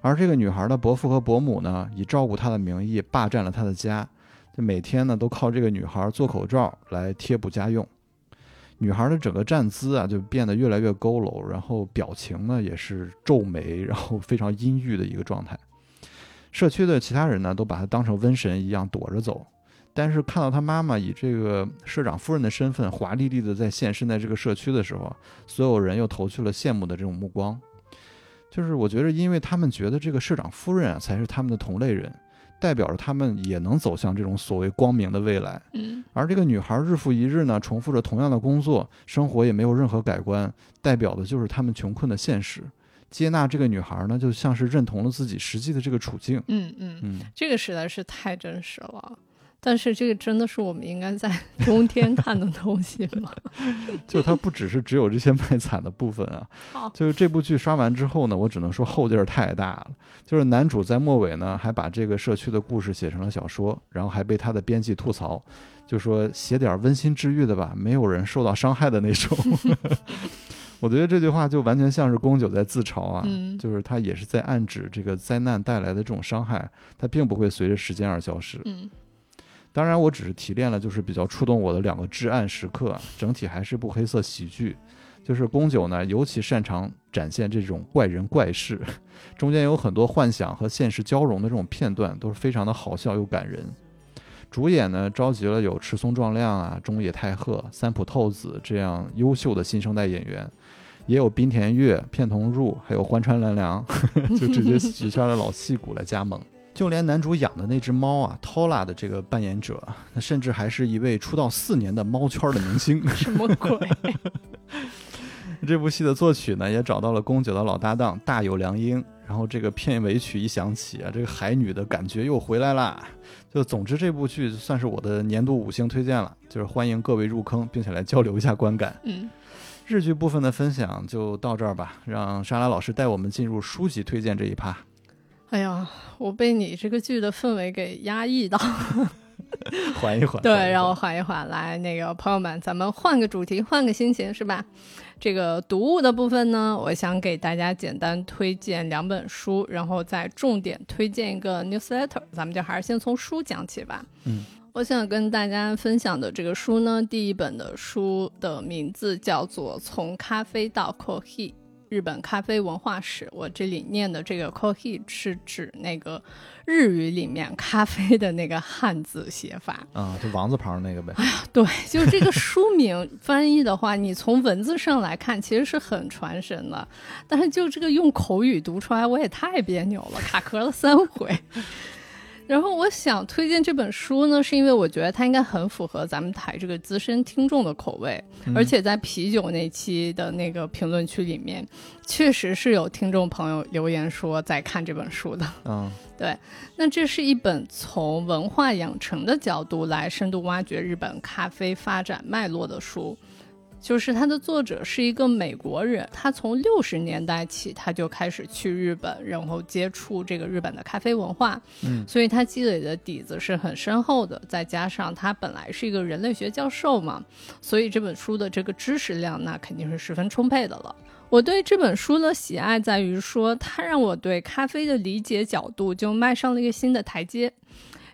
而这个女孩的伯父和伯母呢，以照顾她的名义霸占了她的家，就每天呢都靠这个女孩做口罩来贴补家用。女孩的整个站姿啊，就变得越来越佝偻，然后表情呢也是皱眉，然后非常阴郁的一个状态。社区的其他人呢，都把她当成瘟神一样躲着走。但是看到她妈妈以这个社长夫人的身份华丽丽的在现身在这个社区的时候，所有人又投去了羡慕的这种目光。就是我觉得，因为他们觉得这个社长夫人啊，才是他们的同类人，代表着他们也能走向这种所谓光明的未来。嗯，而这个女孩日复一日呢，重复着同样的工作，生活也没有任何改观，代表的就是他们穷困的现实。接纳这个女孩呢，就像是认同了自己实际的这个处境。嗯嗯，嗯，这个实在是太真实了。但是这个真的是我们应该在 冬天看的东西吗？就它不只是只有这些卖惨的部分啊。好，就是这部剧刷完之后呢，我只能说后劲儿太大了。就是男主在末尾呢，还把这个社区的故事写成了小说，然后还被他的编辑吐槽，就说写点温馨治愈的吧，没有人受到伤害的那种。我觉得这句话就完全像是宫九在自嘲啊，嗯就是他也是在暗指这个灾难带来的这种伤害，它并不会随着时间而消失。嗯当然，我只是提炼了就是比较触动我的两个至暗时刻，整体还是部黑色喜剧。就是宫九呢，尤其擅长展现这种怪人怪事，中间有很多幻想和现实交融的这种片段，都是非常的好笑又感人。主演呢，召集了有赤松壮亮啊、中野太鹤、三浦透子这样优秀的新生代演员，也有滨田月、片桐入，还有欢川蓝良，就直接许下了老戏骨来加盟。就连男主养的那只猫啊，Tola 的这个扮演者，那甚至还是一位出道四年的猫圈的明星。什么鬼？这部戏的作曲呢，也找到了宫九的老搭档大有良英。然后这个片尾曲一响起啊，这个海女的感觉又回来啦。就总之这部剧算是我的年度五星推荐了，就是欢迎各位入坑，并且来交流一下观感。嗯，日剧部分的分享就到这儿吧，让莎拉老师带我们进入书籍推荐这一趴。哎呀，我被你这个剧的氛围给压抑到。缓一缓，对，让我缓一缓。来，那个朋友们，咱们换个主题，换个心情，是吧？这个读物的部分呢，我想给大家简单推荐两本书，然后再重点推荐一个 newsletter。咱们就还是先从书讲起吧。嗯，我想跟大家分享的这个书呢，第一本的书的名字叫做《从咖啡到 coffee》。日本咖啡文化史，我这里念的这个 “coffee” 是指那个日语里面咖啡的那个汉字写法。啊，就王字旁那个呗。哎呀对，就这个书名翻译的话，你从文字上来看，其实是很传神的，但是就这个用口语读出来，我也太别扭了，卡壳了三回。然后我想推荐这本书呢，是因为我觉得它应该很符合咱们台这个资深听众的口味，而且在啤酒那期的那个评论区里面，确实是有听众朋友留言说在看这本书的。嗯 对那这是一本从文化养成的角度来深度挖掘日本咖啡发展脉络的书。就是它的作者是一个美国人，他从六十年代起他就开始去日本，然后接触这个日本的咖啡文化，嗯所以他积累的底子是很深厚的。再加上他本来是一个人类学教授嘛，所以这本书的这个知识量那肯定是十分充沛的了。我对这本书的喜爱在于说，它让我对咖啡的理解角度就迈上了一个新的台阶。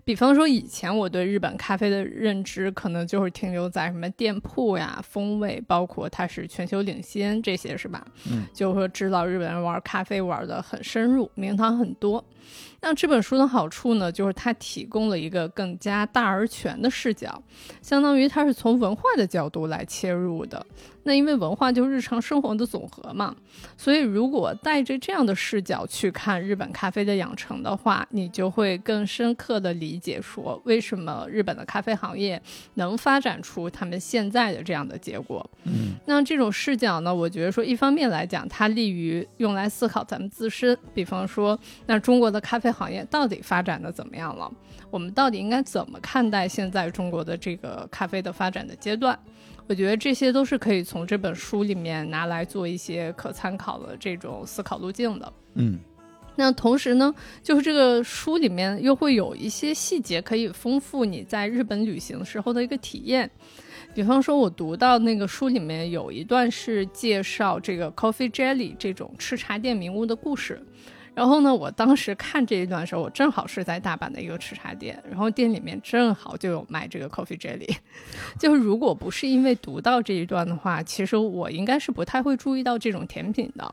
比方说，以前我对日本咖啡的认知可能就是停留在什么店铺呀、风味，包括它是全球领先这些，是吧？嗯，就说知道日本人玩咖啡玩的很深入，名堂很多。那这本书的好处呢，就是它提供了一个更加大而全的视角，相当于它是从文化的角度来切入的。那因为文化就是日常生活的总和嘛，所以如果带着这样的视角去看日本咖啡的养成的话，你就会更深刻的理理解说为什么日本的咖啡行业能发展出他们现在的这样的结果。嗯，那这种视角呢，我觉得说一方面来讲，它利于用来思考咱们自身，比方说，那中国的咖啡行业到底发展的怎么样了？我们到底应该怎么看待现在中国的这个咖啡的发展的阶段？我觉得这些都是可以从这本书里面拿来做一些可参考的这种思考路径的。嗯，那同时呢，就是这个书里面又会有一些细节可以丰富你在日本旅行时候的一个体验。比方说，我读到那个书里面有一段是介绍这个 Coffee Jelly 这种吃茶店名物的故事。然后呢，我当时看这一段的时候，我正好是在大阪的一个吃茶店，然后店里面正好就有卖这个 Coffee Jelly。就如果不是因为读到这一段的话，其实我应该是不太会注意到这种甜品的。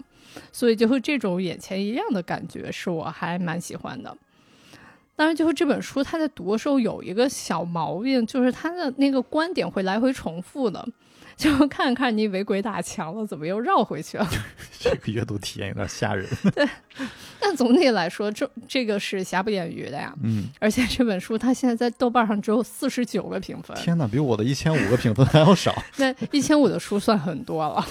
所以就是这种眼前一亮的感觉，是我还蛮喜欢的。当然，就是这本书，它在读的时候有一个小毛病，就是它的那个观点会来回重复的。就看看你以为鬼打墙了，怎么又绕回去了？这个阅读体验有点吓人。对，但总体来说，这这个是瑕不掩瑜的呀。嗯，而且这本书它现在在豆瓣上只有四十九个评分。天哪，比我的一千五个评分还要少。那一千五的书算很多了。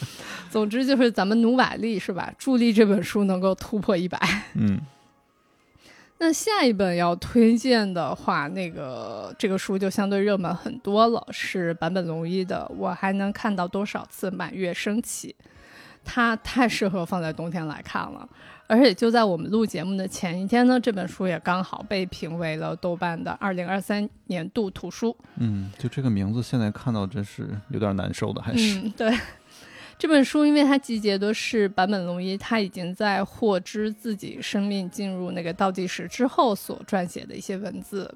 总之就是咱们努把力是吧？助力这本书能够突破一百。嗯。那下一本要推荐的话，那个这个书就相对热门很多了，是坂本龙一的《我还能看到多少次满月升起》，它太适合放在冬天来看了。而且就在我们录节目的前一天呢，这本书也刚好被评为了豆瓣的二零二三年度图书。嗯，就这个名字现在看到真是有点难受的，还是嗯对。这本书，因为它集结的是坂本龙一他已经在获知自己生命进入那个倒计时之后所撰写的一些文字，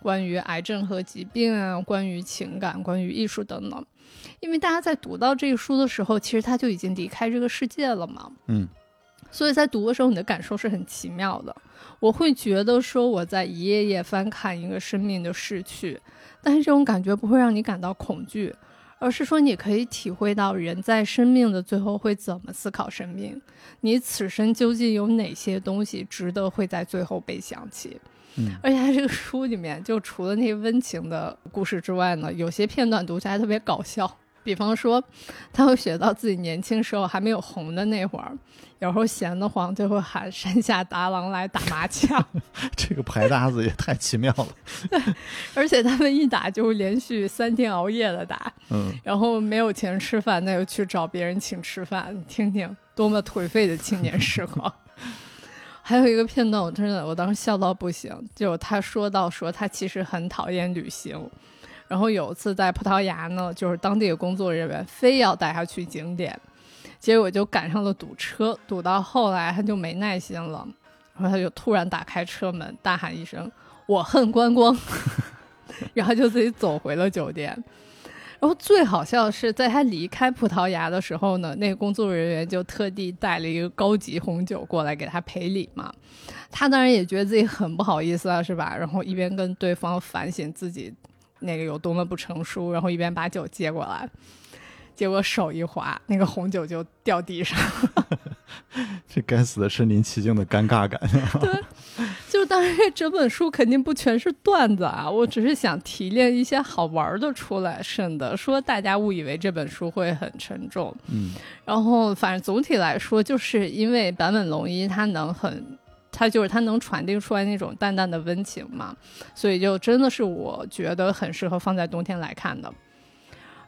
关于癌症和疾病啊，关于情感，关于艺术等等。因为大家在读到这个书的时候，其实他就已经离开这个世界了嘛。嗯，所以在读的时候，你的感受是很奇妙的。我会觉得说我在一页页翻看一个生命的逝去，但是这种感觉不会让你感到恐惧。而是说，你可以体会到人在生命的最后会怎么思考生命，你此生究竟有哪些东西值得会在最后被想起。嗯，而且它这个书里面，就除了那些温情的故事之外呢，有些片段读起来特别搞笑。比方说，他会写到自己年轻时候还没有红的那会儿，有时候闲得慌就会喊山下达郎来打麻将。这个牌搭子也太奇妙了。对，而且他们一打就连续三天熬夜的打。嗯，然后没有钱吃饭，那就去找别人请吃饭。你听听，多么颓废的青年时光。还有一个片段，我真的我当时笑到不行，就他说到说他其实很讨厌旅行。然后有一次在葡萄牙呢，就是当地的工作人员非要带他去景点，结果就赶上了堵车，堵到后来他就没耐心了，然后他就突然打开车门，大喊一声：“我恨观光！” 然后就自己走回了酒店。然后最好笑的是，在他离开葡萄牙的时候呢，那个工作人员就特地带了一个高级红酒过来给他赔礼嘛。他当然也觉得自己很不好意思啊，是吧？然后一边跟对方反省自己。那个有多么不成熟，然后一边把酒接过来，结果手一滑，那个红酒就掉地上。这该死的身临其境的尴尬感。对，就当然这本书肯定不全是段子啊，我只是想提炼一些好玩的出来，省得说大家误以为这本书会很沉重。嗯，然后反正总体来说，就是因为坂本龙一他能很。它就是它能传递出来那种淡淡的温情嘛，所以就真的是我觉得很适合放在冬天来看的。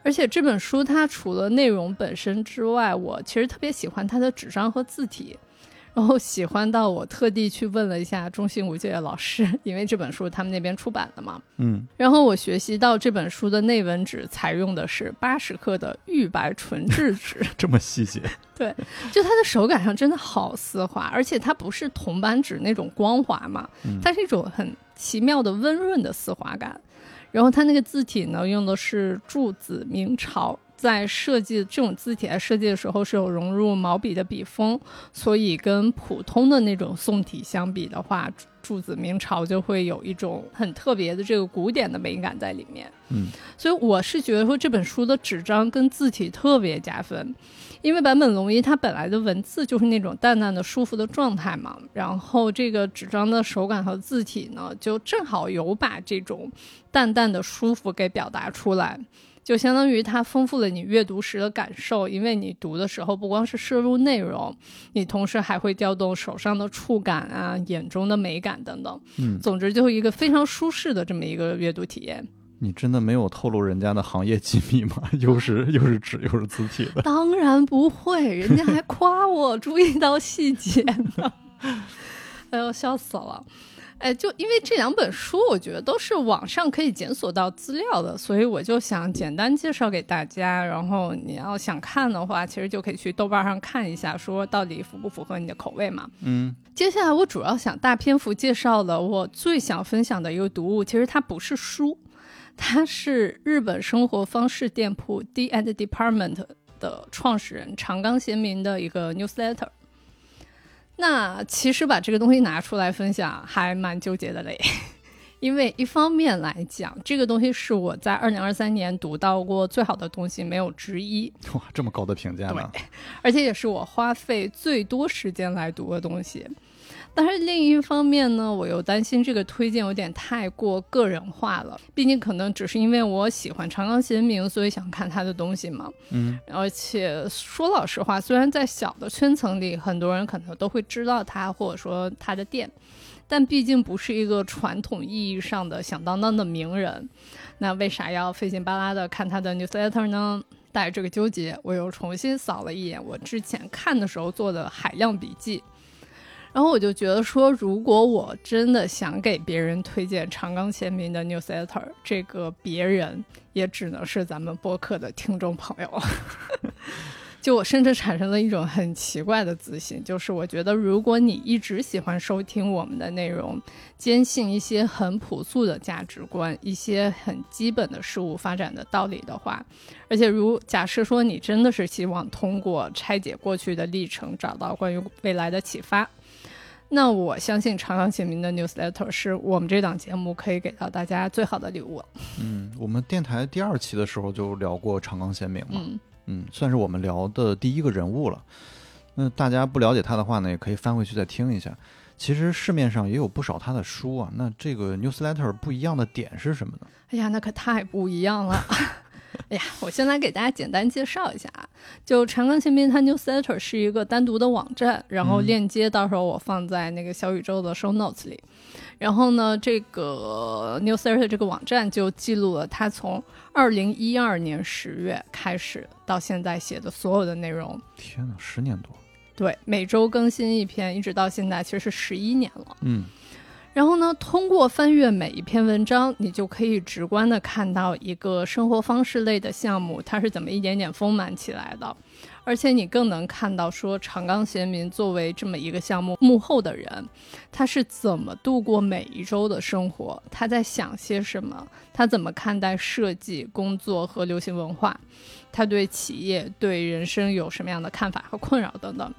而且这本书它除了内容本身之外，我其实特别喜欢它的纸张和字体。然后喜欢到我特地去问了一下中信无界的老师，因为这本书他们那边出版的嘛。嗯。然后我学习到这本书的内文纸采用的是八十克的玉白纯质纸，这么细节。对，就它的手感上真的好丝滑，而且它不是铜版纸那种光滑嘛，它是一种很奇妙的温润的丝滑感。然后它那个字体呢，用的是柱子明朝。在设计这种字体在设计的时候是有融入毛笔的笔锋，所以跟普通的那种宋体相比的话，柱子明朝就会有一种很特别的这个古典的美感在里面。嗯，所以我是觉得说这本书的纸张跟字体特别加分，因为坂本龙一它本来的文字就是那种淡淡的舒服的状态嘛，然后这个纸张的手感和字体呢，就正好有把这种淡淡的舒服给表达出来。就相当于它丰富了你阅读时的感受，因为你读的时候不光是摄入内容，你同时还会调动手上的触感啊、眼中的美感等等。嗯，总之就是一个非常舒适的这么一个阅读体验。你真的没有透露人家的行业机密吗？又是又是纸又是字体的？当然不会，人家还夸我 注意到细节呢。哎呦，笑死了！哎，就因为这两本书，我觉得都是网上可以检索到资料的，所以我就想简单介绍给大家。然后你要想看的话，其实就可以去豆瓣上看一下，说到底符不符合你的口味嘛。嗯，接下来我主要想大篇幅介绍的，我最想分享的一个读物，其实它不是书，它是日本生活方式店铺 D and Department 的创始人长冈贤明的一个 newsletter。那其实把这个东西拿出来分享还蛮纠结的嘞，因为一方面来讲，这个东西是我在二零二三年读到过最好的东西，没有之一。哇，这么高的评价呢？而且也是我花费最多时间来读的东西。但是另一方面呢，我又担心这个推荐有点太过个人化了。毕竟可能只是因为我喜欢长冈贤明，所以想看他的东西嘛。嗯，而且说老实话，虽然在小的圈层里，很多人可能都会知道他，或者说他的店，但毕竟不是一个传统意义上的响当当的名人。那为啥要费劲巴拉的看他的 newsletter 呢？带着这个纠结，我又重新扫了一眼我之前看的时候做的海量笔记。然后我就觉得说，如果我真的想给别人推荐长冈贤明的 newsletter，这个别人也只能是咱们播客的听众朋友。就我甚至产生了一种很奇怪的自信，就是我觉得如果你一直喜欢收听我们的内容，坚信一些很朴素的价值观，一些很基本的事物发展的道理的话，而且如假设说你真的是希望通过拆解过去的历程，找到关于未来的启发。那我相信长冈贤明的 newsletter 是我们这档节目可以给到大家最好的礼物。嗯，我们电台第二期的时候就聊过长冈贤明嘛，嗯，嗯，算是我们聊的第一个人物了。那大家不了解他的话呢，也可以翻回去再听一下。其实市面上也有不少他的书啊。那这个 newsletter 不一样的点是什么呢？哎呀，那可太不一样了。哎呀，我先来给大家简单介绍一下啊。就长冈贤明他 newsletter 是一个单独的网站，然后链接到时候我放在那个小宇宙的 show notes 里。然后呢，这个 newsletter 这个网站就记录了他从二零一二年十月开始到现在写的所有的内容。天哪，十年多！对，每周更新一篇，一直到现在其实是十一年了。嗯。然后呢，通过翻阅每一篇文章，你就可以直观的看到一个生活方式类的项目它是怎么一点点丰满起来的，而且你更能看到说长冈贤明作为这么一个项目幕后的人，他是怎么度过每一周的生活，他在想些什么，他怎么看待设计、工作和流行文化，他对企业、对人生有什么样的看法和困扰等等。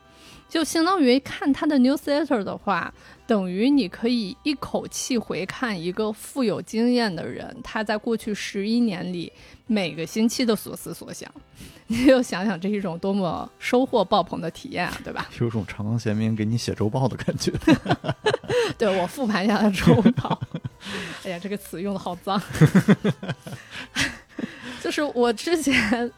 就相当于看他的 newsletter 的话，等于你可以一口气回看一个富有经验的人他在过去十一年里每个星期的所思所想。你就想想这是一种多么收获爆棚的体验啊，对吧？有种长冈贤明给你写周报的感觉。对我复盘一下的周报。哎呀，这个词用的好脏。就是我之前。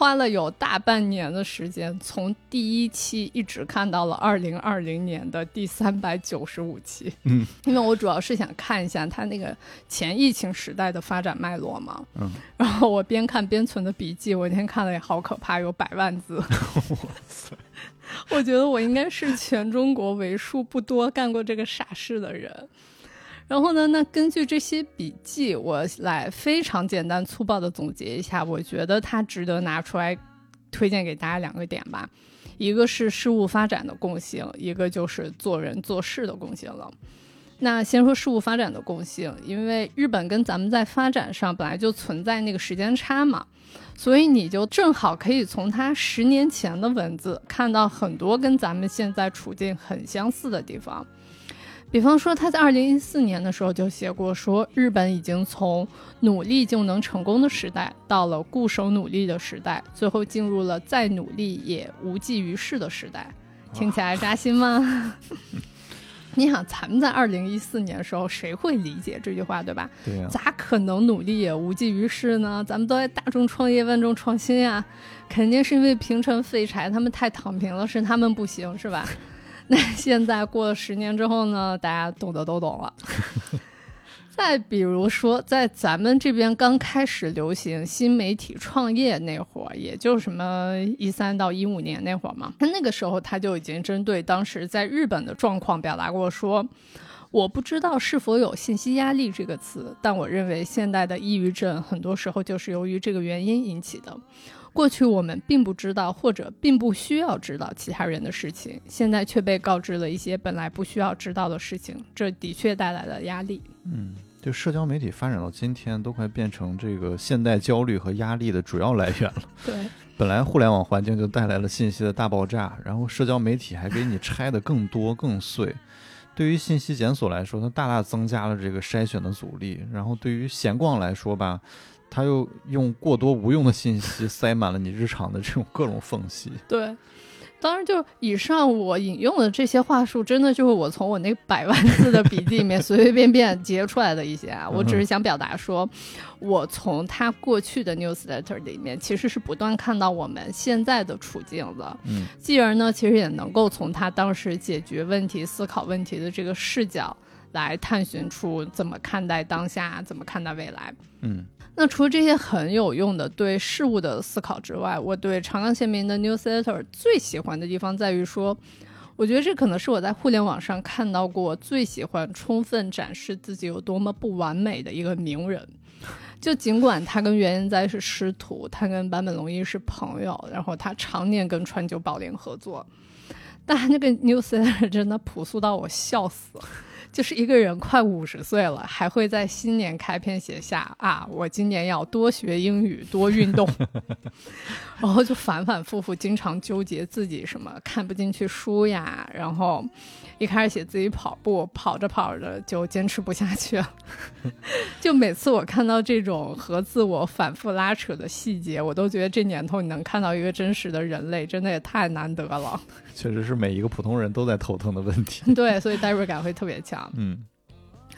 花了有大半年的时间，从第一期一直看到了二零二零年的第三百九十五期。嗯，因为我主要是想看一下它那个前疫情时代的发展脉络嘛。嗯，然后我边看边存的笔记，我今天看了也好可怕，有百万字。哇塞！我觉得我应该是全中国为数不多干过这个傻事的人。然后呢？那根据这些笔记，我来非常简单粗暴的总结一下，我觉得它值得拿出来推荐给大家两个点吧。一个是事物发展的共性，一个就是做人做事的共性了。那先说事物发展的共性，因为日本跟咱们在发展上本来就存在那个时间差嘛，所以你就正好可以从它十年前的文字看到很多跟咱们现在处境很相似的地方。比方说，他在二零一四年的时候就写过，说日本已经从努力就能成功的时代，到了固守努力的时代，最后进入了再努力也无济于事的时代。听起来扎心吗？你想，咱们在二零一四年的时候，谁会理解这句话，对吧？对呀、咋可能努力也无济于事呢？咱们都在大众创业、万众创新呀，肯定是因为平成废柴他们太躺平了，是他们不行，是吧？那现在过了十年之后呢，大家懂得都懂了。再比如说，在咱们这边刚开始流行新媒体创业那会儿，也就什么一三到一五年那会儿嘛，他那个时候他就已经针对当时在日本的状况表达过说。我不知道是否有信息压力这个词，但我认为现代的抑郁症很多时候就是由于这个原因引起的。过去我们并不知道或者并不需要知道其他人的事情，现在却被告知了一些本来不需要知道的事情，这的确带来了压力。嗯，就社交媒体发展到今天，都快变成这个现代焦虑和压力的主要来源了。对，本来互联网环境就带来了信息的大爆炸，然后社交媒体还给你拆的更多更碎。对于信息检索来说，它大大增加了这个筛选的阻力；然后对于闲逛来说吧，它又用过多无用的信息塞满了你日常的这种各种缝隙。对。当然，就以上我引用的这些话术，真的就是我从我那百万字的笔记里面 随随便便截出来的一些啊。我只是想表达说，我从他过去的 newsletter 里面，其实是不断看到我们现在的处境的。嗯，继而呢，其实也能够从他当时解决问题、思考问题的这个视角，来探寻出怎么看待当下，怎么看待未来。嗯。那除了这些很有用的对事物的思考之外，我对长冈贤明的 newsletter 最喜欢的地方在于说，我觉得这可能是我在互联网上看到过最喜欢充分展示自己有多么不完美的一个名人。就尽管他跟原研哉是师徒，他跟坂本龙一是朋友，然后他常年跟川久保玲合作，但那个 newsletter 真的朴素到我笑死了。就是一个人快五十岁了，还会在新年开篇写下啊，我今年要多学英语，多运动，然后就反反复复，经常纠结自己什么看不进去书呀，然后一开始写自己跑步，跑着跑着就坚持不下去了。就每次我看到这种和自我反复拉扯的细节，我都觉得这年头你能看到一个真实的人类，真的也太难得了。确实是每一个普通人都在头疼的问题。对，所以代入感会特别强。嗯，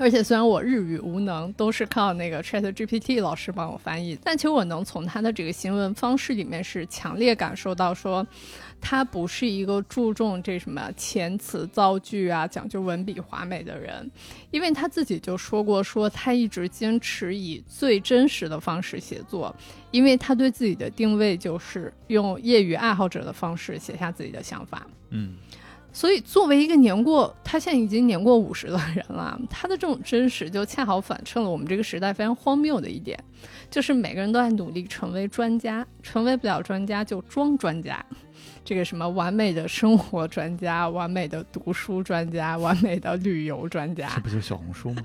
而且虽然我日语无能，都是靠那个 Chat GPT 老师帮我翻译，但其实我能从他的这个行文方式里面是强烈感受到说，他不是一个注重这什么遣词造句啊、讲究文笔华美的人，因为他自己就说过，说他一直坚持以最真实的方式写作，因为他对自己的定位就是用业余爱好者的方式写下自己的想法。嗯。所以，作为一个年过他现在已经年过五十的人了，他的这种真实就恰好反衬了我们这个时代非常荒谬的一点，就是每个人都在努力成为专家，成为不了专家就装专家。这个什么完美的生活专家、完美的读书专家、完美的旅游专家，这不就是小红书吗？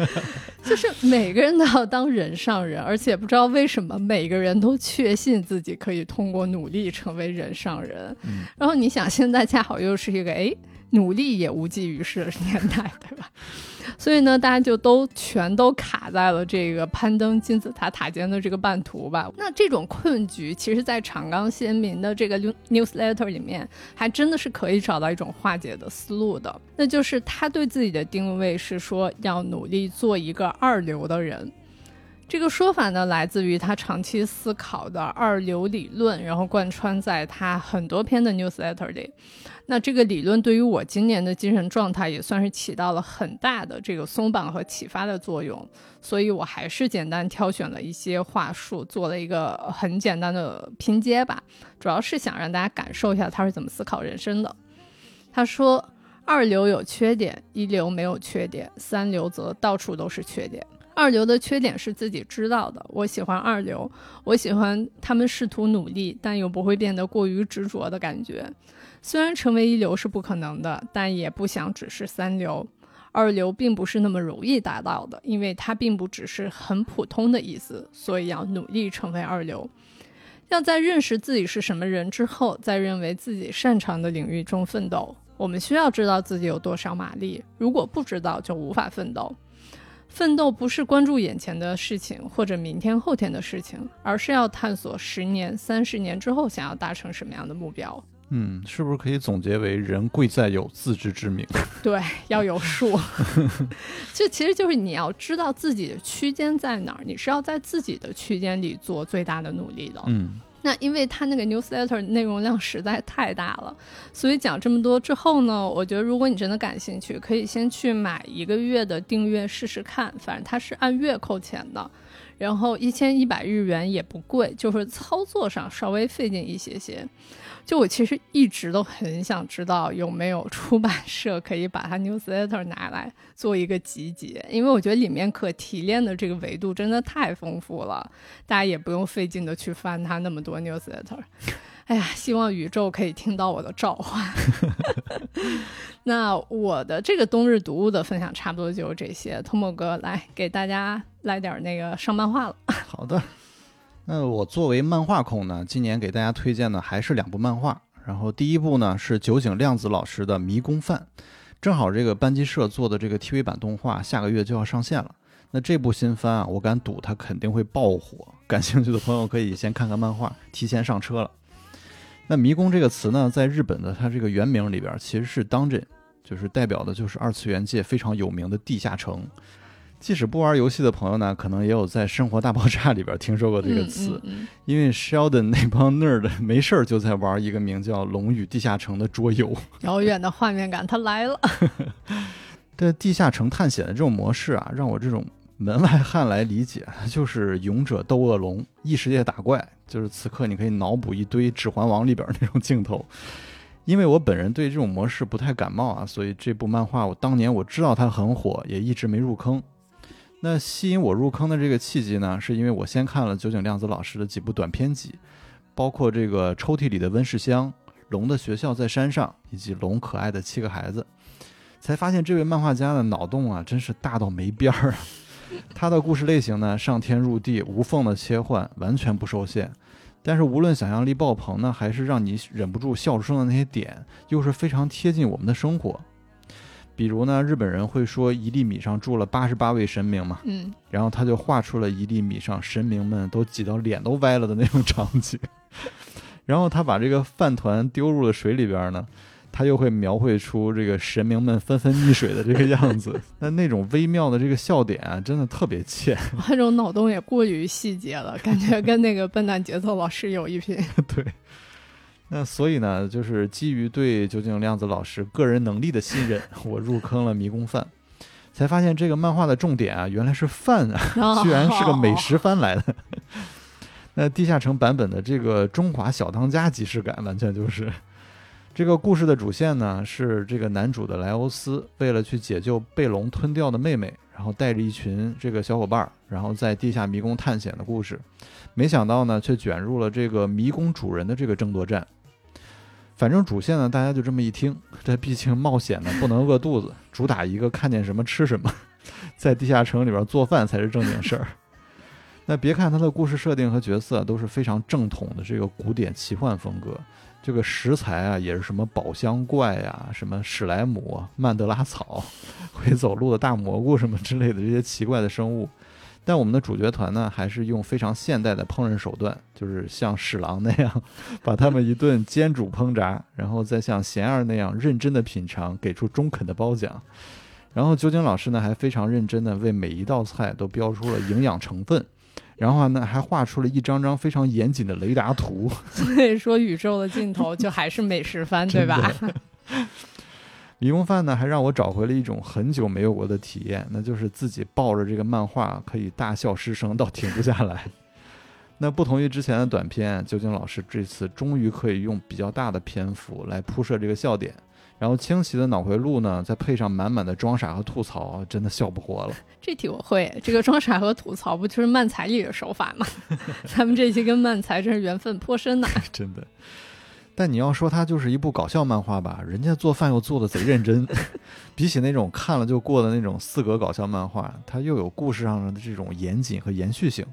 就是每个人都要当人上人，而且不知道为什么每个人都确信自己可以通过努力成为人上人。嗯、然后你想，现在恰好又是一个哎，努力也无济于事的年代，对吧？所以呢，大家就都全都卡在了这个攀登金字塔塔尖的这个半途吧。那这种困局，其实，在长冈先民的这个 newsletter 里面，还真的是可以找到一种化解的思路的。那就是他对自己的定位是说，要努力做一个二流的人。这个说法呢，来自于他长期思考的二流理论，然后贯穿在他很多篇的 newsletter 里。那这个理论对于我今年的精神状态也算是起到了很大的这个松绑和启发的作用，所以我还是简单挑选了一些话术，做了一个很简单的拼接吧，主要是想让大家感受一下他是怎么思考人生的。他说：“二流有缺点，一流没有缺点，三流则到处都是缺点。二流的缺点是自己知道的，我喜欢二流，我喜欢他们试图努力，但又不会变得过于执着的感觉。”虽然成为一流是不可能的，但也不想只是三流。二流并不是那么容易达到的，因为它并不只是很普通的意思，所以要努力成为二流。要在认识自己是什么人之后，在认为自己擅长的领域中奋斗。我们需要知道自己有多少马力，如果不知道，就无法奋斗。奋斗不是关注眼前的事情或者明天后天的事情，而是要探索十年、三十年之后想要达成什么样的目标。嗯，是不是可以总结为人贵在有自知之明？对，要有数。这其实就是你要知道自己的区间在哪儿，你是要在自己的区间里做最大的努力的。嗯。那因为它那个 newsletter 内容量实在太大了，所以讲这么多之后呢，我觉得如果你真的感兴趣，可以先去买一个月的订阅试试看，反正它是按月扣钱的，然后一千一百日元也不贵，就是操作上稍微费劲一些些。就我其实一直都很想知道有没有出版社可以把它 newsletter 拿来做一个集结，因为我觉得里面可提炼的这个维度真的太丰富了，大家也不用费劲的去翻它那么多 newsletter。哎呀，希望宇宙可以听到我的召唤。那我的这个冬日读物的分享差不多就是这些，托莫哥来给大家来点那个上漫画了。好的。那我作为漫画控呢，今年给大家推荐的还是两部漫画。然后第一部呢是酒井亮子老师的《迷宫饭》，正好这个班级社做的这个 TV 版动画下个月就要上线了。那这部新番啊，我敢赌它肯定会爆火。感兴趣的朋友可以先看看漫画，提前上车了。那迷宫这个词呢，在日本的它这个原名里边其实是 Dungeon，就是代表的就是二次元界非常有名的地下城。即使不玩游戏的朋友呢，可能也有在《生活大爆炸》里边听说过这个词，因为 Sheldon 那帮 nerd 没事儿就在玩一个名叫《龙与地下城》的桌游。遥远的画面感，它来了。对地下城探险的这种模式啊，让我这种门外汉来理解，就是勇者斗恶龙，异世界打怪，就是此刻你可以脑补一堆《指环王》里边那种镜头。因为我本人对这种模式不太感冒啊，所以这部漫画我当年我知道它很火，也一直没入坑。那吸引我入坑的这个契机呢，是因为我先看了酒井亮子老师的几部短篇集，包括这个抽屉里的温室香、龙的学校在山上，以及龙可爱的七个孩子，才发现这位漫画家的脑洞啊，真是大到没边儿！他的故事类型呢，上天入地，无缝的切换，完全不受限。但是无论想象力爆棚呢，还是让你忍不住笑出声的那些点，又是非常贴近我们的生活。比如呢，日本人会说一粒米上住了八十八位神明嘛，嗯，然后他就画出了一粒米上神明们都挤到脸都歪了的那种场景，然后他把这个饭团丢入了水里边呢，他又会描绘出这个神明们纷纷溺水的这个样子，那那种微妙的这个笑点啊，真的特别欠，那种脑洞也过于细节了，感觉跟那个笨蛋节奏老师有一拼，对。那所以呢，就是基于对酒井亮子老师个人能力的信任，我入坑了迷宫饭，才发现这个漫画的重点啊，原来是饭啊，居然是个美食番来的。那地下城版本的这个中华小当家即视感，完全就是这个故事的主线呢，是这个男主的莱欧斯为了去解救被龙吞掉的妹妹，然后带着一群这个小伙伴，然后在地下迷宫探险的故事。没想到呢，却卷入了这个迷宫主人的这个争夺战。反正主线呢，大家就这么一听，这毕竟冒险呢，不能饿肚子，主打一个看见什么吃什么，在地下城里边做饭才是正经事儿。那别看它的故事设定和角色都是非常正统的这个古典奇幻风格，这个食材啊也是什么宝箱怪呀、什么史莱姆、曼德拉草、会走路的大蘑菇什么之类的这些奇怪的生物。但我们的主角团呢，还是用非常现代的烹饪手段，就是像史郎那样，把他们一顿煎煮烹炸，然后再像贤儿那样认真的品尝，给出中肯的褒奖。然后酒井老师呢，还非常认真的为每一道菜都标出了营养成分，然后呢，还画出了一张张非常严谨的雷达图。所以说，宇宙的尽头就还是美食番，对吧？迷宫饭呢，还让我找回了一种很久没有过的体验，那就是自己抱着这个漫画可以大笑失声到停不下来。那不同于之前的短片，究竟老师这次终于可以用比较大的篇幅来铺设这个笑点，然后清奇的脑回路呢，再配上满满的装傻和吐槽，真的笑不活了。这题我会，这个装傻和吐槽不就是漫才里的手法吗？咱们这期跟漫才真是缘分颇深呐，真的。但你要说它就是一部搞笑漫画吧，人家做饭又做的贼认真，比起那种看了就过的那种四格搞笑漫画，它又有故事上的这种严谨和延续性。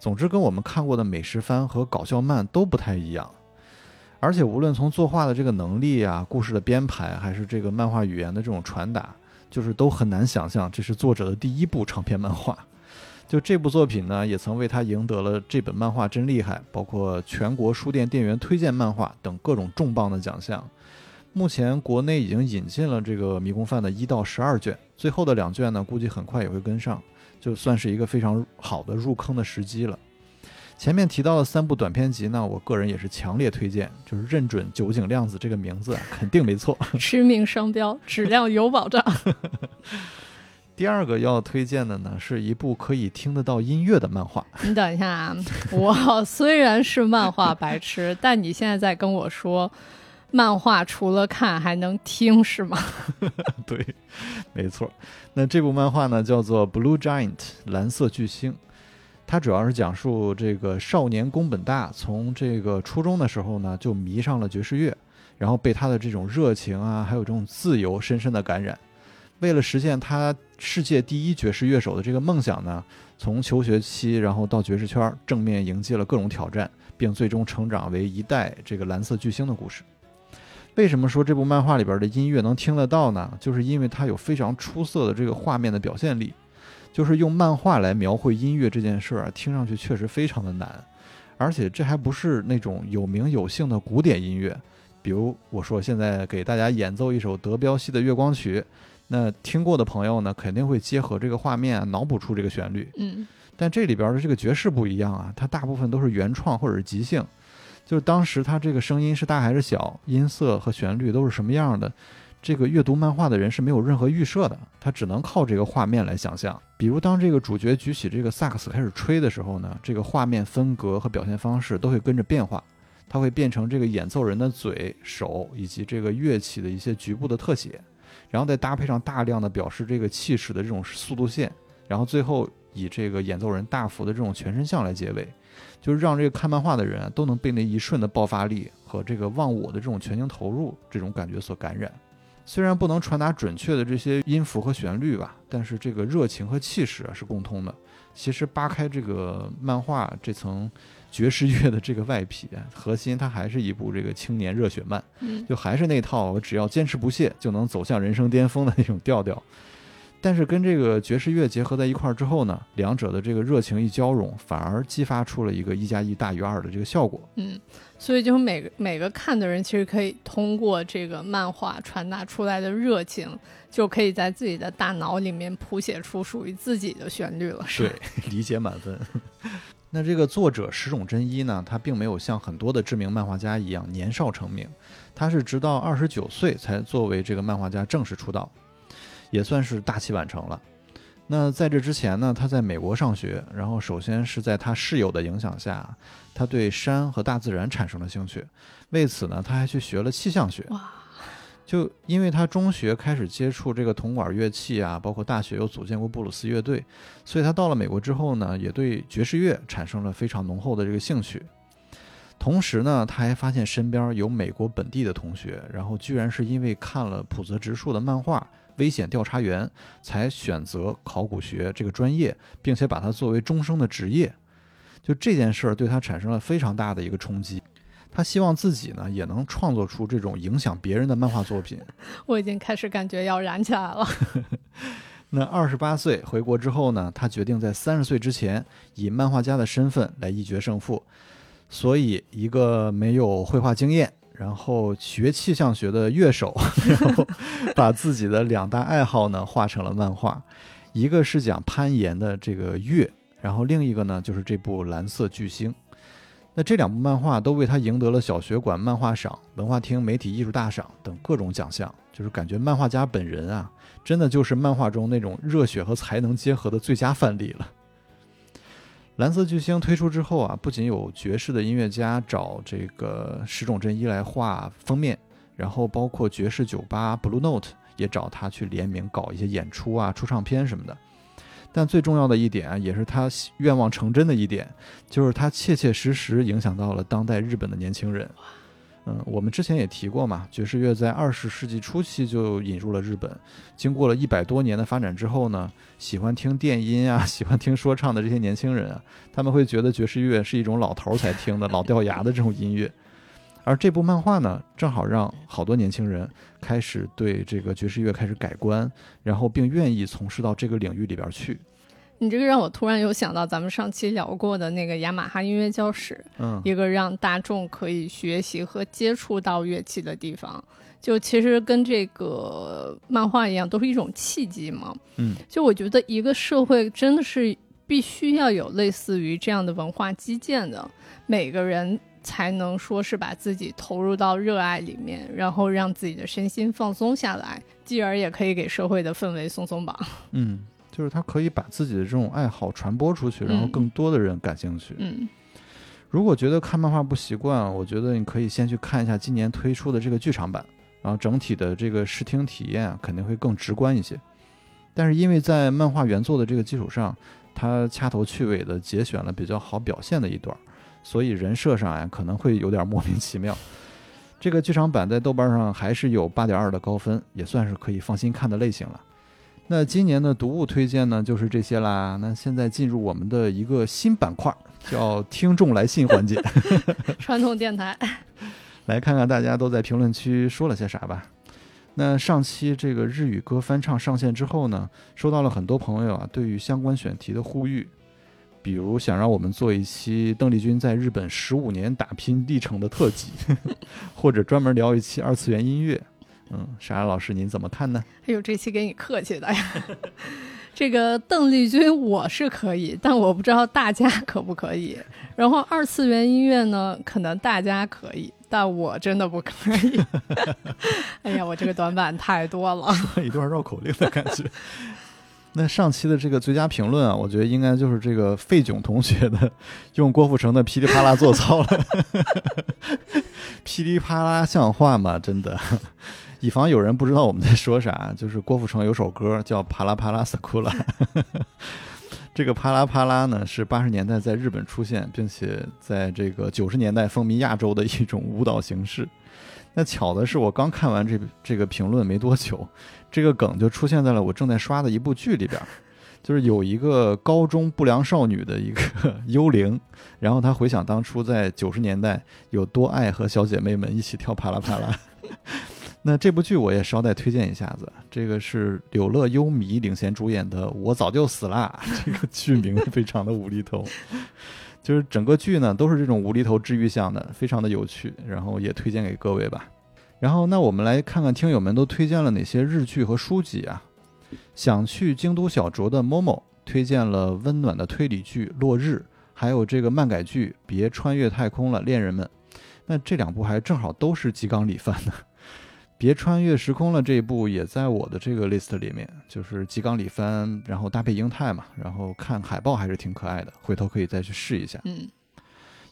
总之，跟我们看过的美食番和搞笑漫都不太一样。而且无论从作画的这个能力啊、故事的编排，还是这个漫画语言的这种传达，就是都很难想象这是作者的第一部长篇漫画。就这部作品呢，也曾为他赢得了这本漫画真厉害，包括全国书店店员推荐漫画等各种重磅的奖项。目前国内已经引进了这个《迷宫饭》的一到十二卷，最后的两卷呢，估计很快也会跟上，就算是一个非常好的入坑的时机了。前面提到的三部短篇集呢，我个人也是强烈推荐，就是认准酒井亮子这个名字肯定没错，驰名商标，质量有保障。第二个要推荐的呢，是一部可以听得到音乐的漫画。你等一下啊，我虽然是漫画白痴，但你现在在跟我说，漫画除了看还能听是吗？对，没错。那这部漫画呢，叫做《Blue Giant》蓝色巨星。它主要是讲述这个少年宫本大从这个初中的时候呢，就迷上了爵士乐，然后被他的这种热情啊，还有这种自由深深的感染。为了实现他世界第一爵士乐手的这个梦想呢，从求学期然后到爵士圈正面迎接了各种挑战，并最终成长为一代这个蓝色巨星的故事。为什么说这部漫画里边的音乐能听得到呢？就是因为它有非常出色的这个画面的表现力。就是用漫画来描绘音乐这件事儿啊，听上去确实非常的难，而且这还不是那种有名有姓的古典音乐。比如我说现在给大家演奏一首德彪西的《月光曲》，那听过的朋友呢，肯定会结合这个画面脑补出这个旋律。嗯，但这里边的这个爵士不一样啊，它大部分都是原创或者是即兴，就是当时它这个声音是大还是小，音色和旋律都是什么样的。这个阅读漫画的人是没有任何预设的，他只能靠这个画面来想象。比如，当这个主角举起这个萨克斯开始吹的时候呢，这个画面分格和表现方式都会跟着变化，它会变成这个演奏人的嘴、手以及这个乐器的一些局部的特写，然后再搭配上大量的表示这个气势的这种速度线，然后最后以这个演奏人大幅的这种全身像来结尾，就是让这个看漫画的人都能被那一瞬的爆发力和这个忘我的这种全情投入这种感觉所感染。虽然不能传达准确的这些音符和旋律吧，但是这个热情和气势啊是共通的。其实扒开这个漫画这层爵士乐的这个外皮，核心它还是一部这个青年热血漫，就还是那套我只要坚持不懈就能走向人生巅峰的那种调调。但是跟这个爵士乐结合在一块儿之后呢，两者的这个热情一交融，反而激发出了一个一加一大于二的这个效果。嗯，所以就每个每个看的人，其实可以通过这个漫画传达出来的热情，就可以在自己的大脑里面谱写出属于自己的旋律了。对，理解满分。那这个作者石冢真一呢，他并没有像很多的知名漫画家一样年少成名，他是直到二十九岁才作为这个漫画家正式出道。也算是大器晚成了。那在这之前呢，他在美国上学，然后首先是在他室友的影响下，他对山和大自然产生了兴趣。为此呢，他还去学了气象学。哇！就因为他中学开始接触这个铜管乐器啊，包括大学又组建过布鲁斯乐队，所以他到了美国之后呢，也对爵士乐产生了非常浓厚的这个兴趣。同时呢，他还发现身边有美国本地的同学，然后居然是因为看了浦泽直树的漫画。危险调查员才选择考古学这个专业，并且把它作为终生的职业。就这件事儿对他产生了非常大的一个冲击。他希望自己呢也能创作出这种影响别人的漫画作品。我已经开始感觉要燃起来了。那二十八岁回国之后呢，他决定在三十岁之前以漫画家的身份来一决胜负。所以，一个没有绘画经验。然后学气象学的乐手，然后 把自己的两大爱好呢画成了漫画，一个是讲攀岩的这个乐，然后另一个呢就是这部蓝色巨星。那这两部漫画都为他赢得了小学馆漫画赏、文化厅媒体艺术大赏等各种奖项，就是感觉漫画家本人啊，真的就是漫画中那种热血和才能结合的最佳范例了。蓝色巨星推出之后啊，不仅有爵士的音乐家找这个石冢真一来画封面，然后包括爵士酒吧 Blue Note 也找他去联名搞一些演出啊、出唱片什么的。但最重要的一点，也是他愿望成真的一点，就是他切切实实影响到了当代日本的年轻人。嗯，我们之前也提过嘛，爵士乐在二十世纪初期就引入了日本，经过了一百多年的发展之后呢，喜欢听电音啊，喜欢听说唱的这些年轻人啊，他们会觉得爵士乐是一种老头才听的老掉牙的这种音乐，而这部漫画呢，正好让好多年轻人开始对这个爵士乐开始改观，然后并愿意从事到这个领域里边去。你这个让我突然有想到咱们上期聊过的那个雅马哈音乐教室，嗯，一个让大众可以学习和接触到乐器的地方。就其实跟这个漫画一样，都是一种契机嘛。嗯，就我觉得一个社会真的是必须要有类似于这样的文化基建的，每个人才能说是把自己投入到热爱里面，然后让自己的身心放松下来，继而也可以给社会的氛围松松绑。嗯，就是他可以把自己的这种爱好传播出去，然后更多的人感兴趣。嗯。如果觉得看漫画不习惯，我觉得你可以先去看一下今年推出的这个剧场版。然后整体的这个视听体验肯定会更直观一些，但是因为在漫画原作的这个基础上，它掐头去尾的节选了比较好表现的一段，所以人设上呀可能会有点莫名其妙。这个剧场版在豆瓣上还是有八点二的高分，也算是可以放心看的类型了。那今年的读物推荐呢就是这些啦。那现在进入我们的一个新板块，叫听众来信环节，传统电台。来看看大家都在评论区说了些啥吧。那上期这个日语歌翻唱上线之后呢，收到了很多朋友啊对于相关选题的呼吁，比如想让我们做一期邓丽君在日本十五年打拼历程的特辑，或者专门聊一期二次元音乐。嗯，傻老师您怎么看呢？哎呦，这期给你客气的呀。这个邓丽君我是可以，但我不知道大家可不可以。然后二次元音乐呢，可能大家可以。但我真的不可以。哎呀，我这个短板太多了，一段绕口令的感觉。那上期的这个最佳评论啊，我觉得应该就是这个费囧同学的，用郭富城的噼里啪啦做操了。噼里啪啦像话吗？真的，以防有人不知道我们在说啥，就是郭富城有首歌叫《啪啦啪啦斯库拉》。这个啪啦啪啦呢，是八十年代在日本出现，并且在这个九十年代风靡亚洲的一种舞蹈形式。那巧的是，我刚看完这这个评论没多久，这个梗就出现在了我正在刷的一部剧里边，就是有一个高中不良少女的一个 幽灵，然后她回想当初在九十年代有多爱和小姐妹们一起跳啪啦啪啦。那这部剧我也捎带推荐一下子，这个是柳乐优弥领衔主演的《我早就死啦》，这个剧名非常的无厘头，就是整个剧呢都是这种无厘头治愈向的，非常的有趣，然后也推荐给各位吧。然后那我们来看看听友们都推荐了哪些日剧和书籍啊？想去京都小酌的 Momo 推荐了温暖的推理剧《落日》，还有这个漫改剧《别穿越太空了，恋人们》。那这两部还正好都是吉冈里帆的。别穿越时空了这一部也在我的这个 list 里面，就是吉冈里帆，然后搭配英泰嘛，然后看海报还是挺可爱的，回头可以再去试一下。嗯，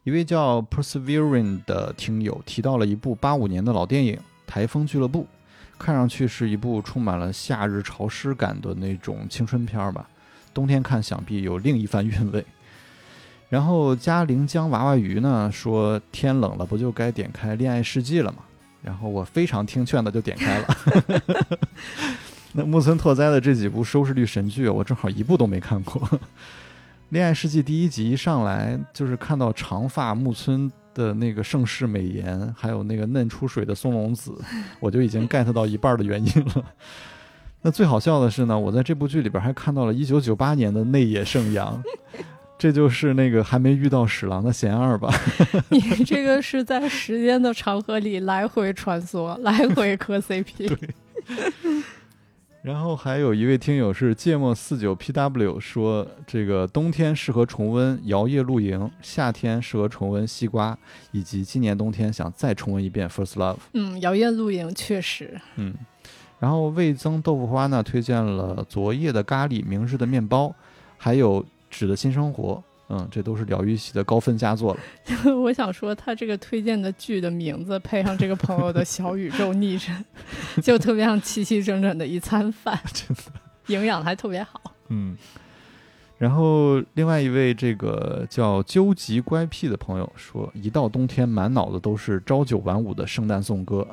一位叫 Persevering 的听友提到了一部八五年的老电影《台风俱乐部》，看上去是一部充满了夏日潮湿感的那种青春片吧，冬天看想必有另一番韵味。然后嘉陵江娃娃鱼呢说天冷了不就该点开《恋爱世纪》了吗？然后我非常听劝的就点开了。那木村拓哉的这几部收视率神剧，我正好一部都没看过。《恋爱世纪》第一集一上来就是看到长发木村的那个盛世美颜，还有那个嫩出水的松隆子，我就已经 get 到一半的原因了。那最好笑的是呢，我在这部剧里边还看到了1998年的内野圣阳。这就是那个还没遇到史郎的贤二吧？你这个是在时间的长河里来回穿梭，来回磕 CP。对。然后还有一位听友是芥末四九 PW 说，这个冬天适合重温摇曳露营，夏天适合重温西瓜，以及今年冬天想再重温一遍 First Love。嗯，摇曳露营确实。嗯。然后味增豆腐花呢，推荐了昨夜的咖喱，明日的面包，还有。纸的新生活，嗯，这都是疗愈系的高分佳作了。我想说，他这个推荐的剧的名字配上这个朋友的小宇宙昵称，就特别像齐齐整整的一餐饭，真的营养还特别好。嗯，然后另外一位这个叫究极乖僻的朋友说，一到冬天满脑子都是朝九晚五的圣诞颂歌。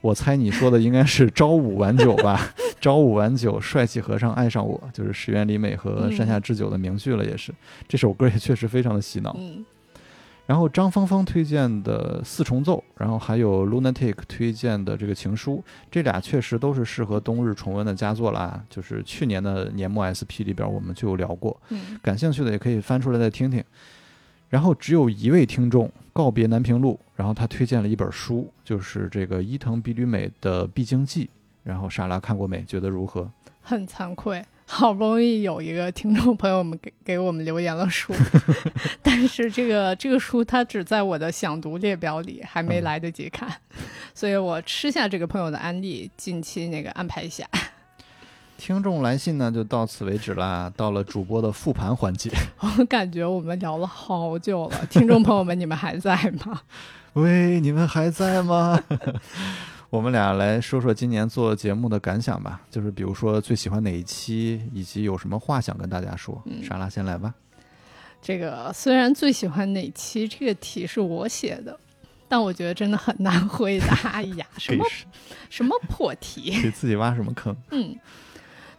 我猜你说的应该是朝五晚九吧？朝五晚九，帅气和尚爱上我，就是石原里美和山下智久的名句了，也是这首歌也确实非常的洗脑。嗯。然后张芳芳推荐的四重奏，然后还有 Lunatic 推荐的这个情书，这俩确实都是适合冬日重温的佳作啦。就是去年的年末 SP 里边我们就有聊过，感兴趣的也可以翻出来再听听。然后只有一位听众告别南平路，然后他推荐了一本书，就是这个伊藤比吕美的《必经记》，然后莎拉看过没？觉得如何？很惭愧。好不容易有一个听众朋友们给给我们留言了书，但是这个这个书它只在我的想读列表里，还没来得及看，所以我吃下这个朋友的安利，近期那个安排一下。听众来信呢就到此为止啦，到了主播的复盘环节。我感觉我们聊了好久了，听众朋友们，你们还在吗？喂，你们还在吗？我们俩来说说今年做节目的感想吧，就是比如说最喜欢哪一期，以及有什么话想跟大家说。莎拉先来吧。这个虽然最喜欢哪期这个题是我写的，但我觉得真的很难回答呀。什么什么破题？给自己挖什么坑？嗯，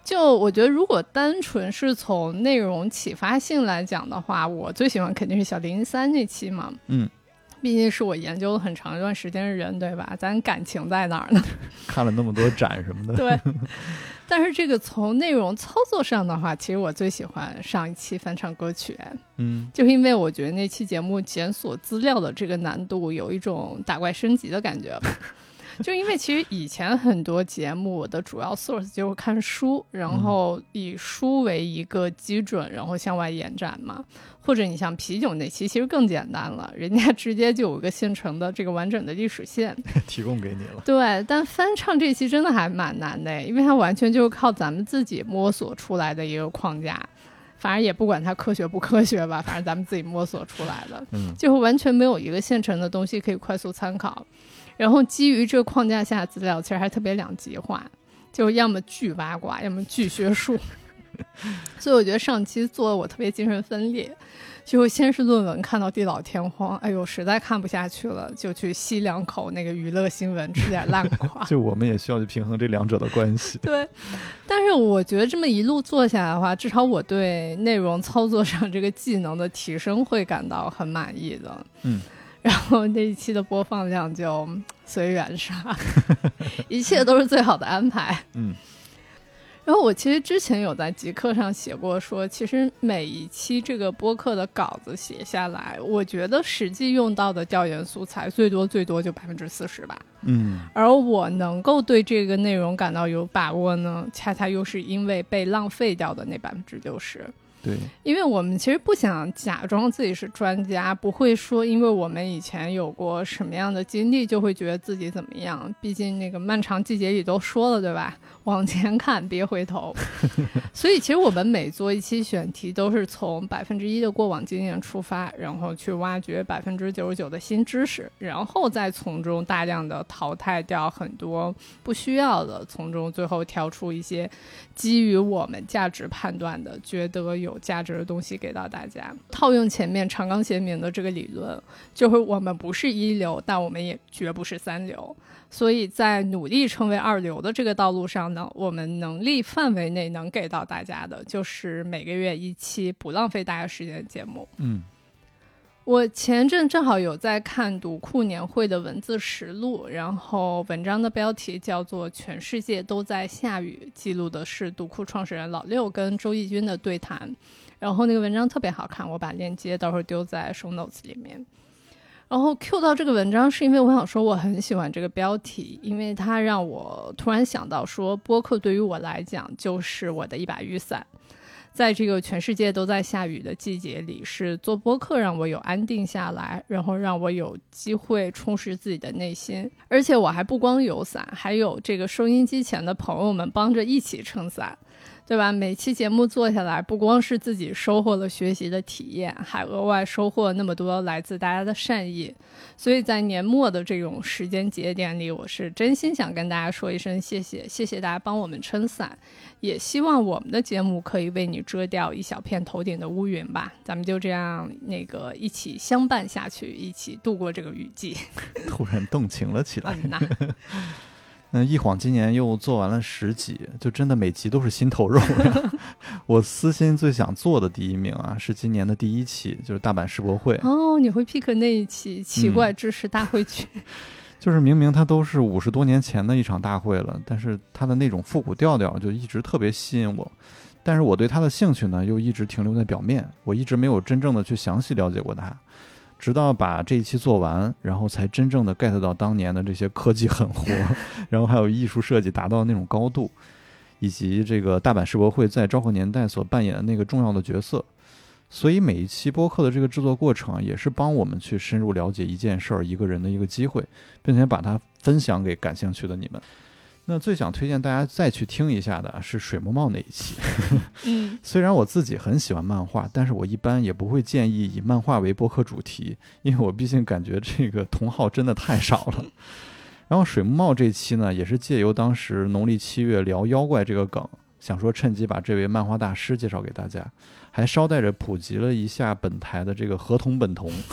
就我觉得如果单纯是从内容启发性来讲的话，我最喜欢肯定是小林三那期嘛。嗯。毕竟是我研究了很长一段时间的人，对吧？咱感情在哪儿呢？看了那么多展什么的。对。但是这个从内容操作上的话，其实我最喜欢上一期翻唱歌曲。嗯。就是因为我觉得那期节目检索资料的这个难度有一种打怪升级的感觉。就因为其实以前很多节目的主要 source 就是看书，然后以书为一个基准，然后向外延展嘛。或者你像啤酒那期，其实更简单了，人家直接就有个现成的这个完整的历史线 提供给你了。对，但翻唱这期真的还蛮难的，因为它完全就是靠咱们自己摸索出来的一个框架，反正也不管它科学不科学吧，反正咱们自己摸索出来的，嗯，就完全没有一个现成的东西可以快速参考。然后基于这个框架下资料，其实还特别两极化，就要么巨八卦，要么巨学术。所以我觉得上期做的我特别精神分裂，就先是论文看到地老天荒，哎呦实在看不下去了，就去吸两口那个娱乐新闻，吃点烂 瓜。就我们也需要去平衡这两者的关系。对，但是我觉得这么一路做下来的话，至少我对内容操作上这个技能的提升会感到很满意的。嗯。然后那一期的播放量就随缘杀，一切都是最好的安排。嗯。然后我其实之前有在极客上写过，说其实每一期这个播客的稿子写下来，我觉得实际用到的调研素材最多最多就百分之四十吧。嗯。而我能够对这个内容感到有把握呢，恰恰又是因为被浪费掉的那百分之六十。对，因为我们其实不想假装自己是专家，不会说因为我们以前有过什么样的经历，就会觉得自己怎么样。毕竟那个漫长季节里都说了，对吧？往前看，别回头。所以，其实我们每做一期选题，都是从百分之一的过往经验出发，然后去挖掘百分之九十九的新知识，然后再从中大量的淘汰掉很多不需要的，从中最后挑出一些基于我们价值判断的，觉得有有价值的东西给到大家。套用前面长冈贤明的这个理论，就是我们不是一流，但我们也绝不是三流。所以在努力成为二流的这个道路上呢，我们能力范围内能给到大家的，就是每个月一期不浪费大家时间的节目。嗯，我前阵正好有在看读库年会的文字实录，然后文章的标题叫做《全世界都在下雨》，记录的是读库创始人老六跟周轶君的对谈。然后那个文章特别好看，我把链接到时候丢在 show notes 里面。然后 Q 到这个文章，是因为我想说我很喜欢这个标题，因为它让我突然想到说，播客对于我来讲就是我的一把雨伞，在这个全世界都在下雨的季节里，是做播客让我有安定下来，然后让我有机会充实自己的内心，而且我还不光有伞，还有这个收音机前的朋友们帮着一起撑伞。对吧？每期节目做下来，不光是自己收获了学习的体验，还额外收获了那么多来自大家的善意。所以在年末的这种时间节点里，我是真心想跟大家说一声谢谢，谢谢大家帮我们撑伞，也希望我们的节目可以为你遮掉一小片头顶的乌云吧。咱们就这样那个一起相伴下去，一起度过这个雨季。突然动情了起来。嗯，一晃今年又做完了十集，就真的每集都是心头肉。我私心最想做的第一名啊，是今年的第一期，就是大阪世博会。哦，你会 pick 那一期奇怪知识大会去？就是明明它都是五十多年前的一场大会了，但是它的那种复古调调就一直特别吸引我。但是我对它的兴趣呢，又一直停留在表面，我一直没有真正的去详细了解过它。直到把这一期做完，然后才真正的 get 到当年的这些科技狠活，然后还有艺术设计达到那种高度，以及这个大阪世博会在昭和年代所扮演的那个重要的角色。所以每一期播客的这个制作过程，也是帮我们去深入了解一件事儿、一个人的一个机会，并且把它分享给感兴趣的你们。那最想推荐大家再去听一下的是水木茂那一期。嗯，虽然我自己很喜欢漫画，但是我一般也不会建议以漫画为播客主题，因为我毕竟感觉这个同号真的太少了。然后水木茂这期呢，也是借由当时农历七月聊妖怪这个梗，想说趁机把这位漫画大师介绍给大家，还捎带着普及了一下本台的这个合同本同。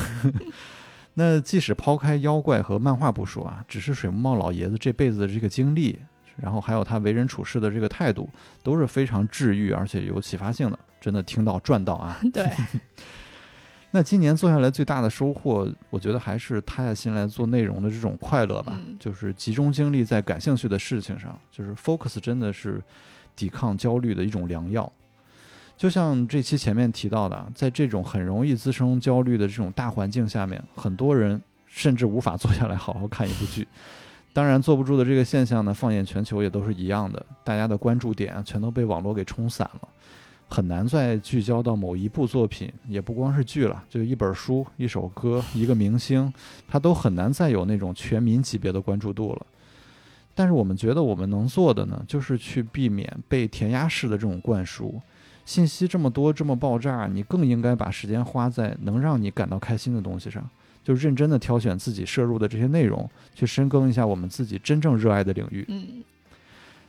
那即使抛开妖怪和漫画不说啊，只是水木茂老爷子这辈子的这个经历，然后还有他为人处事的这个态度，都是非常治愈而且有启发性的。真的听到赚到啊！对。那今年做下来最大的收获，我觉得还是塌下心来做内容的这种快乐吧。就是集中精力在感兴趣的事情上，就是 focus 真的是抵抗焦虑的一种良药。就像这期前面提到的，在这种很容易滋生焦虑的这种大环境下面，很多人甚至无法坐下来好好看一部剧。当然，坐不住的这个现象呢，放眼全球也都是一样的，大家的关注点全都被网络给冲散了，很难再聚焦到某一部作品，也不光是剧了，就一本书、一首歌、一个明星，它都很难再有那种全民级别的关注度了。但是我们觉得我们能做的呢，就是去避免被填鸭式的这种灌输。信息这么多，这么爆炸，你更应该把时间花在能让你感到开心的东西上，就认真的挑选自己摄入的这些内容，去深耕一下我们自己真正热爱的领域。嗯，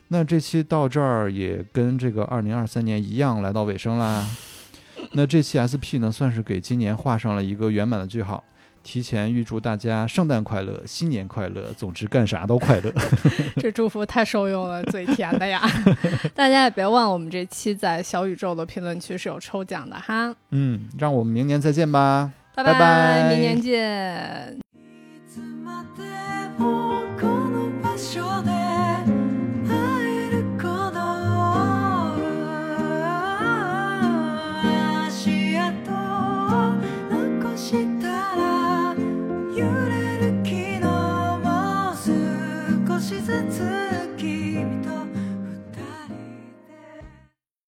那这期到这儿也跟这个二零二三年一样来到尾声啦。那这期 SP 呢，算是给今年画上了一个圆满的句号。提前预祝大家圣诞快乐、新年快乐，总之干啥都快乐。这祝福太受用了，嘴甜的呀！大家也别忘，我们这期在小宇宙的评论区是有抽奖的哈。嗯，让我们明年再见吧。拜拜，明年见。